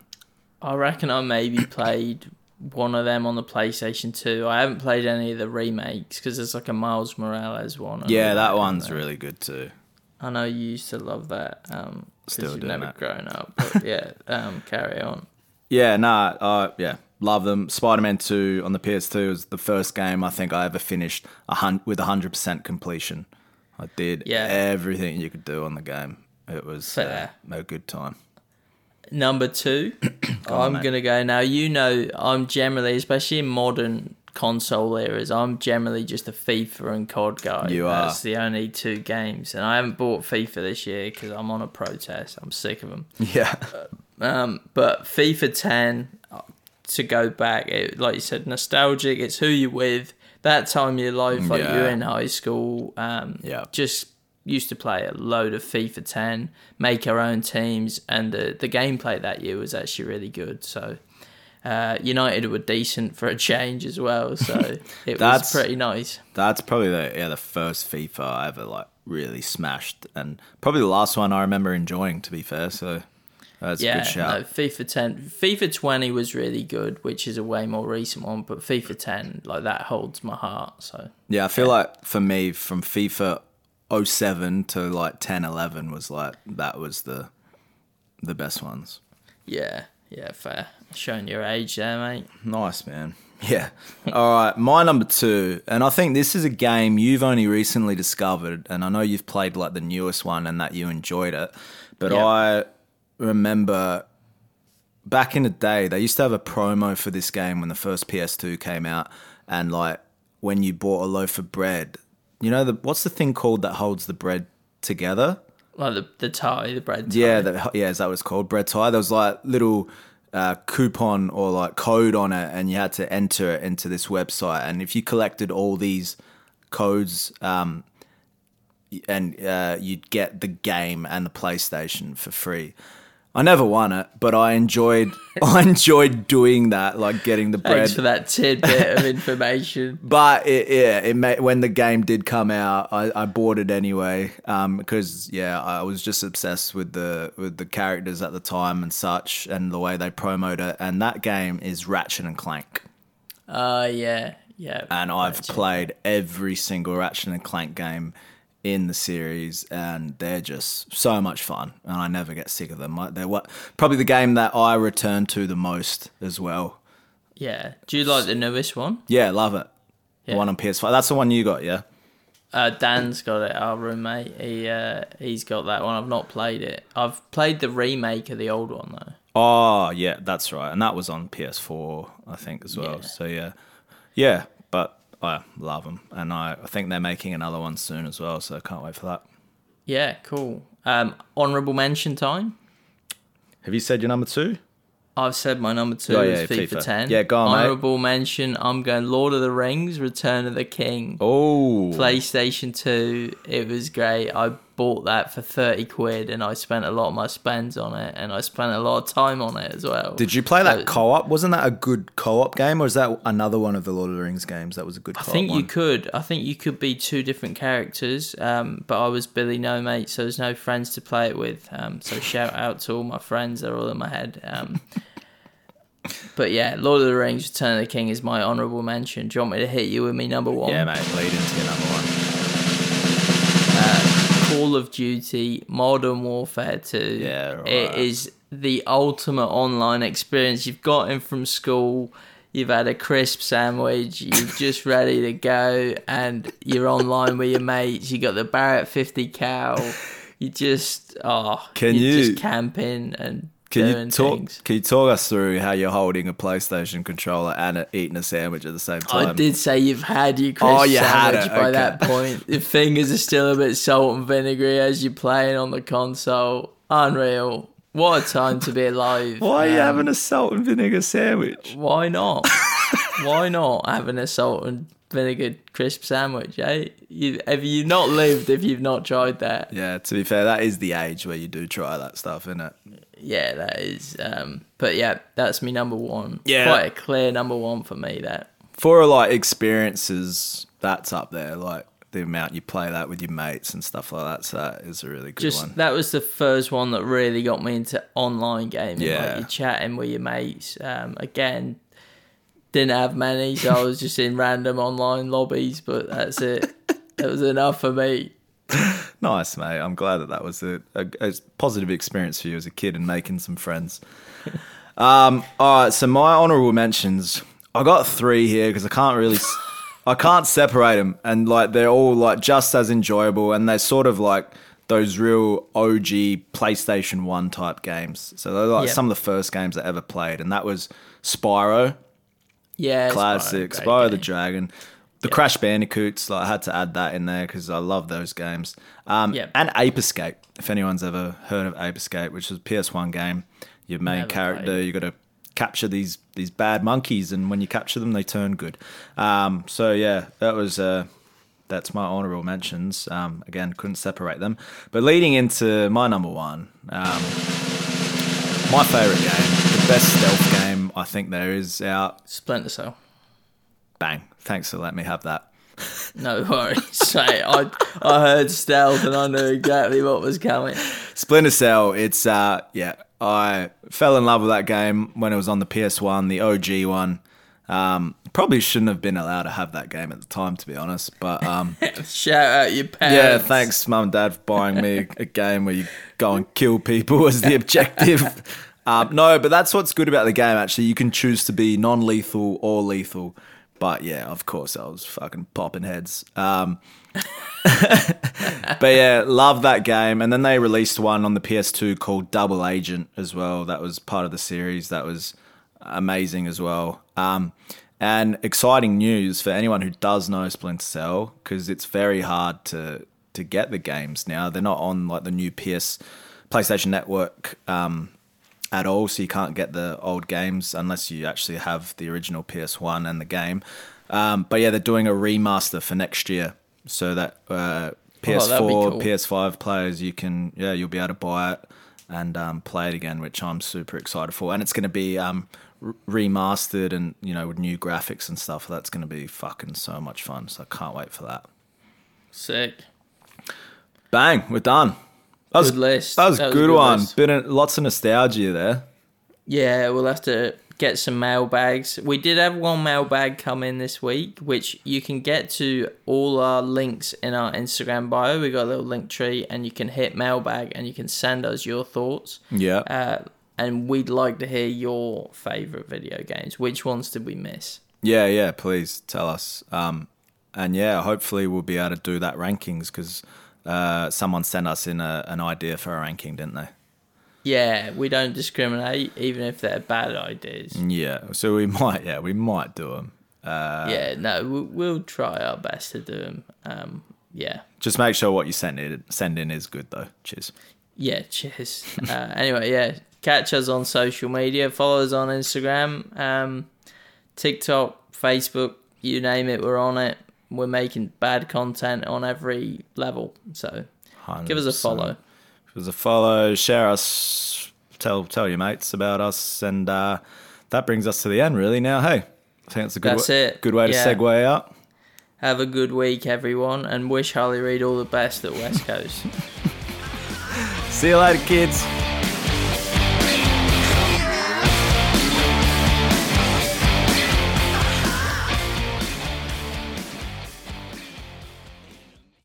I reckon I maybe played one of them on the PlayStation 2. I haven't played any of the remakes because there's like a Miles Morales one. Yeah, that one's there? really good too. I know you used to love that. Um, Still you've never that. grown up. But yeah, um, carry on. Yeah, nah, uh, yeah, love them. Spider-Man 2 on the PS2 was the first game I think I ever finished a hun- with 100% completion. I did Yeah. everything you could do on the game. It was uh, a good time. Number two, on, I'm mate. gonna go now. You know, I'm generally, especially in modern console eras, I'm generally just a FIFA and COD guy. You are. That's the only two games, and I haven't bought FIFA this year because I'm on a protest. I'm sick of them. Yeah. Um, but FIFA 10, uh, to go back, it, like you said, nostalgic. It's who you're with. That time of your life, like Yeah. you're in high school. Um, Yeah. Just used to play a load of FIFA 10, make our own teams, and the the gameplay that year was actually really good. So. Uh, United were decent for a change as well, so it was pretty nice. That's probably the yeah the first FIFA I ever like really smashed, and probably the last one I remember enjoying. To be fair, so that's a Yeah, good shout. no, FIFA 10, FIFA 20 was really good, which is a way more recent one, but FIFA 10, like that holds my heart. So Yeah, I feel like for me, from FIFA 07 to like 10, 11 was like that was the the best ones. Yeah, yeah, fair. Showing your age there, mate. Nice, man. Yeah. All right, my number two, and I think this is a game you've only recently discovered, and I know you've played like the newest one and that you enjoyed it, but Yeah. I remember back in the day they used to have a promo for this game when the first PS2 came out, and like when you bought a loaf of bread, you know the what's the thing called that holds the bread together? Like the the tie, the bread tie. Yeah, that, yeah, is that what it's called? Bread tie. There was like little uh, coupon or like code on it, and you had to enter it into this website. And if you collected all these codes, um, and uh, you'd get the game and the PlayStation for free. I never won it, but I enjoyed I enjoyed doing that, like getting the bread. Thanks for that tidbit of information. But it, yeah, it made, when the game did come out, I, I bought it anyway um, because yeah, I was just obsessed with the with the characters at the time and such, and the way they promote it. And that game is Ratchet and Clank, Uh, yeah, yeah. and I've Ratchet. played every single Ratchet and Clank game in the series, and they're just so much fun, and I never get sick of them. They're what probably the game that I return to the most as well. Yeah. Do you like the newest one? Yeah, love it. The one on PS5. That's the one you got, yeah. Uh, Dan's got it. Our roommate. He uh, he's got that one. I've not played it. I've played the remake of the old one though. Oh yeah, that's right, and that was on PS4, I think, as well. Yeah. So yeah, yeah, I love them, and I, I think they're making another one soon as well. So I can't wait for that. Yeah, cool. Um, honorable mention time. Have you said your number two? I've said my number two Oh, is yeah, FIFA, FIFA. 10. Yeah, go on, mate. Honorable mention. I'm going Lord of the Rings: Return of the King. Oh, PlayStation 2, it was great. I bought that for 30 quid and I spent a lot of my spends on it and I spent a lot of time on it as well. Did you play that So- co-op? Wasn't that a good co-op game, or is that another one of the Lord of the Rings games that was a good? I think you could. I think you could be two different characters, um, but I was Billy No Mate, so there's no friends to play it with. Um, so shout out to all my friends, they're all in my head. Um, but yeah, Lord of the Rings Return of the King is my honourable mention. Do you want me to hit you with me number one? Yeah, mate. Lead into your number one. Call of Duty Modern Warfare 2. Yeah, right. It is the ultimate online experience. You've got in from school, you've had a crisp sandwich, you're just ready to go, and you're online with your mates. You got the Barrett 50 cal. you just oh, Can you're you- just camping and Can you talk? things. Can you talk us through how you're holding a PlayStation controller and a, eating a sandwich at the same time? I did say you've had your crisp Oh, you had sandwich it, by okay. that point. Your fingers are still a bit salt and vinegary as you're playing on the console. Unreal. What a time to be alive. Why are you Um, having a salt and vinegar sandwich? Why not? Why not having a salt and vinegar crisp sandwich, eh? You, have you not lived if you've not tried that? Yeah, to be fair, that is the age where you do try that stuff, isn't it? Yeah, that is. Um, but yeah, that's me number one. Yeah. Quite a clear number one for me, that. For a like experiences, that's up there. Like the amount you play that with your mates and stuff like that. So that is a really good Just one. that was the first one that really got me into online gaming. Yeah. Like you're chatting with your mates. Um, again, didn't have many, so I was just in random online lobbies, but that's it. That was enough for me. Nice, mate. I'm glad that that was a, a, a positive experience for you as a kid and making some friends. um, all right, so my honorable mentions. I got three here because I can't really, I can't separate them, and like they're all like just as enjoyable, and they're sort of like those real OG PlayStation One type games. So they're like Yep. some of the first games I ever played, and that was Spyro, Yeah, classic, Spyro, Spyro the. Dragon. The Crash Bandicoots, like, I had to add that in there because I love those games. Um, Yep. And Ape Escape, if anyone's ever heard of Ape Escape, which is a PS1 game. Your main Never character, played. you got to capture these these bad monkeys, and when you capture them, they turn good. Um, so yeah, that was uh, that's my honorable mentions. Um, again, couldn't separate them. But leading into my number one, um, my favorite game, the best stealth game I think there is out. Splinter Cell. Bang! Thanks for letting me have that. No worries. mate. I I heard stealth and I knew exactly what was coming. Splinter Cell, it's uh yeah, I fell in love with that game when it was on the PS1, the OG one. Um probably shouldn't have been allowed to have that game at the time to be honest, but um Shout out your parents. yeah, thanks mum and dad for buying me a game where you go and kill people as the objective. um no, but that's what's good about the game actually. You can choose to be non-lethal or lethal. But yeah, of course I was fucking popping heads. Um but yeah, love that game. And then they released one on the PS2 called Double Agent as well. That was part of the series. That was amazing as well. Um, and exciting news for anyone who does know Splinter Cell because it's very hard to to get the games now. They're not on like the new PS PlayStation Network um, at all, so you can't get the old games unless you actually have the original PS1 and the game. Um, but yeah, they're doing a remaster for next year, so that uh, PS4, Oh, cool. PS5 players, you can yeah, you'll be able to buy it and um, play it again, which I'm super excited for. And it's going to be um, r- remastered and you know with new graphics and stuff. That's going to be fucking so much fun. So I can't wait for that. Sick. Bang, we're done. That was Good list. That was, That a was good, good one. list. Bit of, lots of nostalgia there. Yeah, we'll have to get some mailbags. We did have one mailbag come in this week, which you can get to all our links in our Instagram bio. We got a little link tree, and you can hit mailbag, and you can send us your thoughts. Yeah. Uh, and we'd like to hear your favorite video games. Which ones did we miss? Yeah, yeah, please tell us. Um, and yeah, hopefully we'll be able to do that rankings because uh, someone sent us in a, an idea for a ranking, didn't they? Yeah, we don't discriminate, even if they're bad ideas. Yeah, so we might, yeah, we might do them. Uh, yeah, no, we- we'll try our best to do them. Um, yeah. Just make sure what you send in, send in is good though. Cheers. Yeah, cheers. uh, anyway, yeah, catch us on social media. Follow us on Instagram, um, TikTok, Facebook, you name it, we're on it. We're making bad content on every level. So give us a 100%. follow. Give us a follow. Share us. Tell tell your mates about us, and uh, that brings us to the end. Really, now, hey, I think that's a good That's way, it. good way to segue out. Have a good week, everyone, and wish Harley Reid all the best at West Coast. See you later, kids.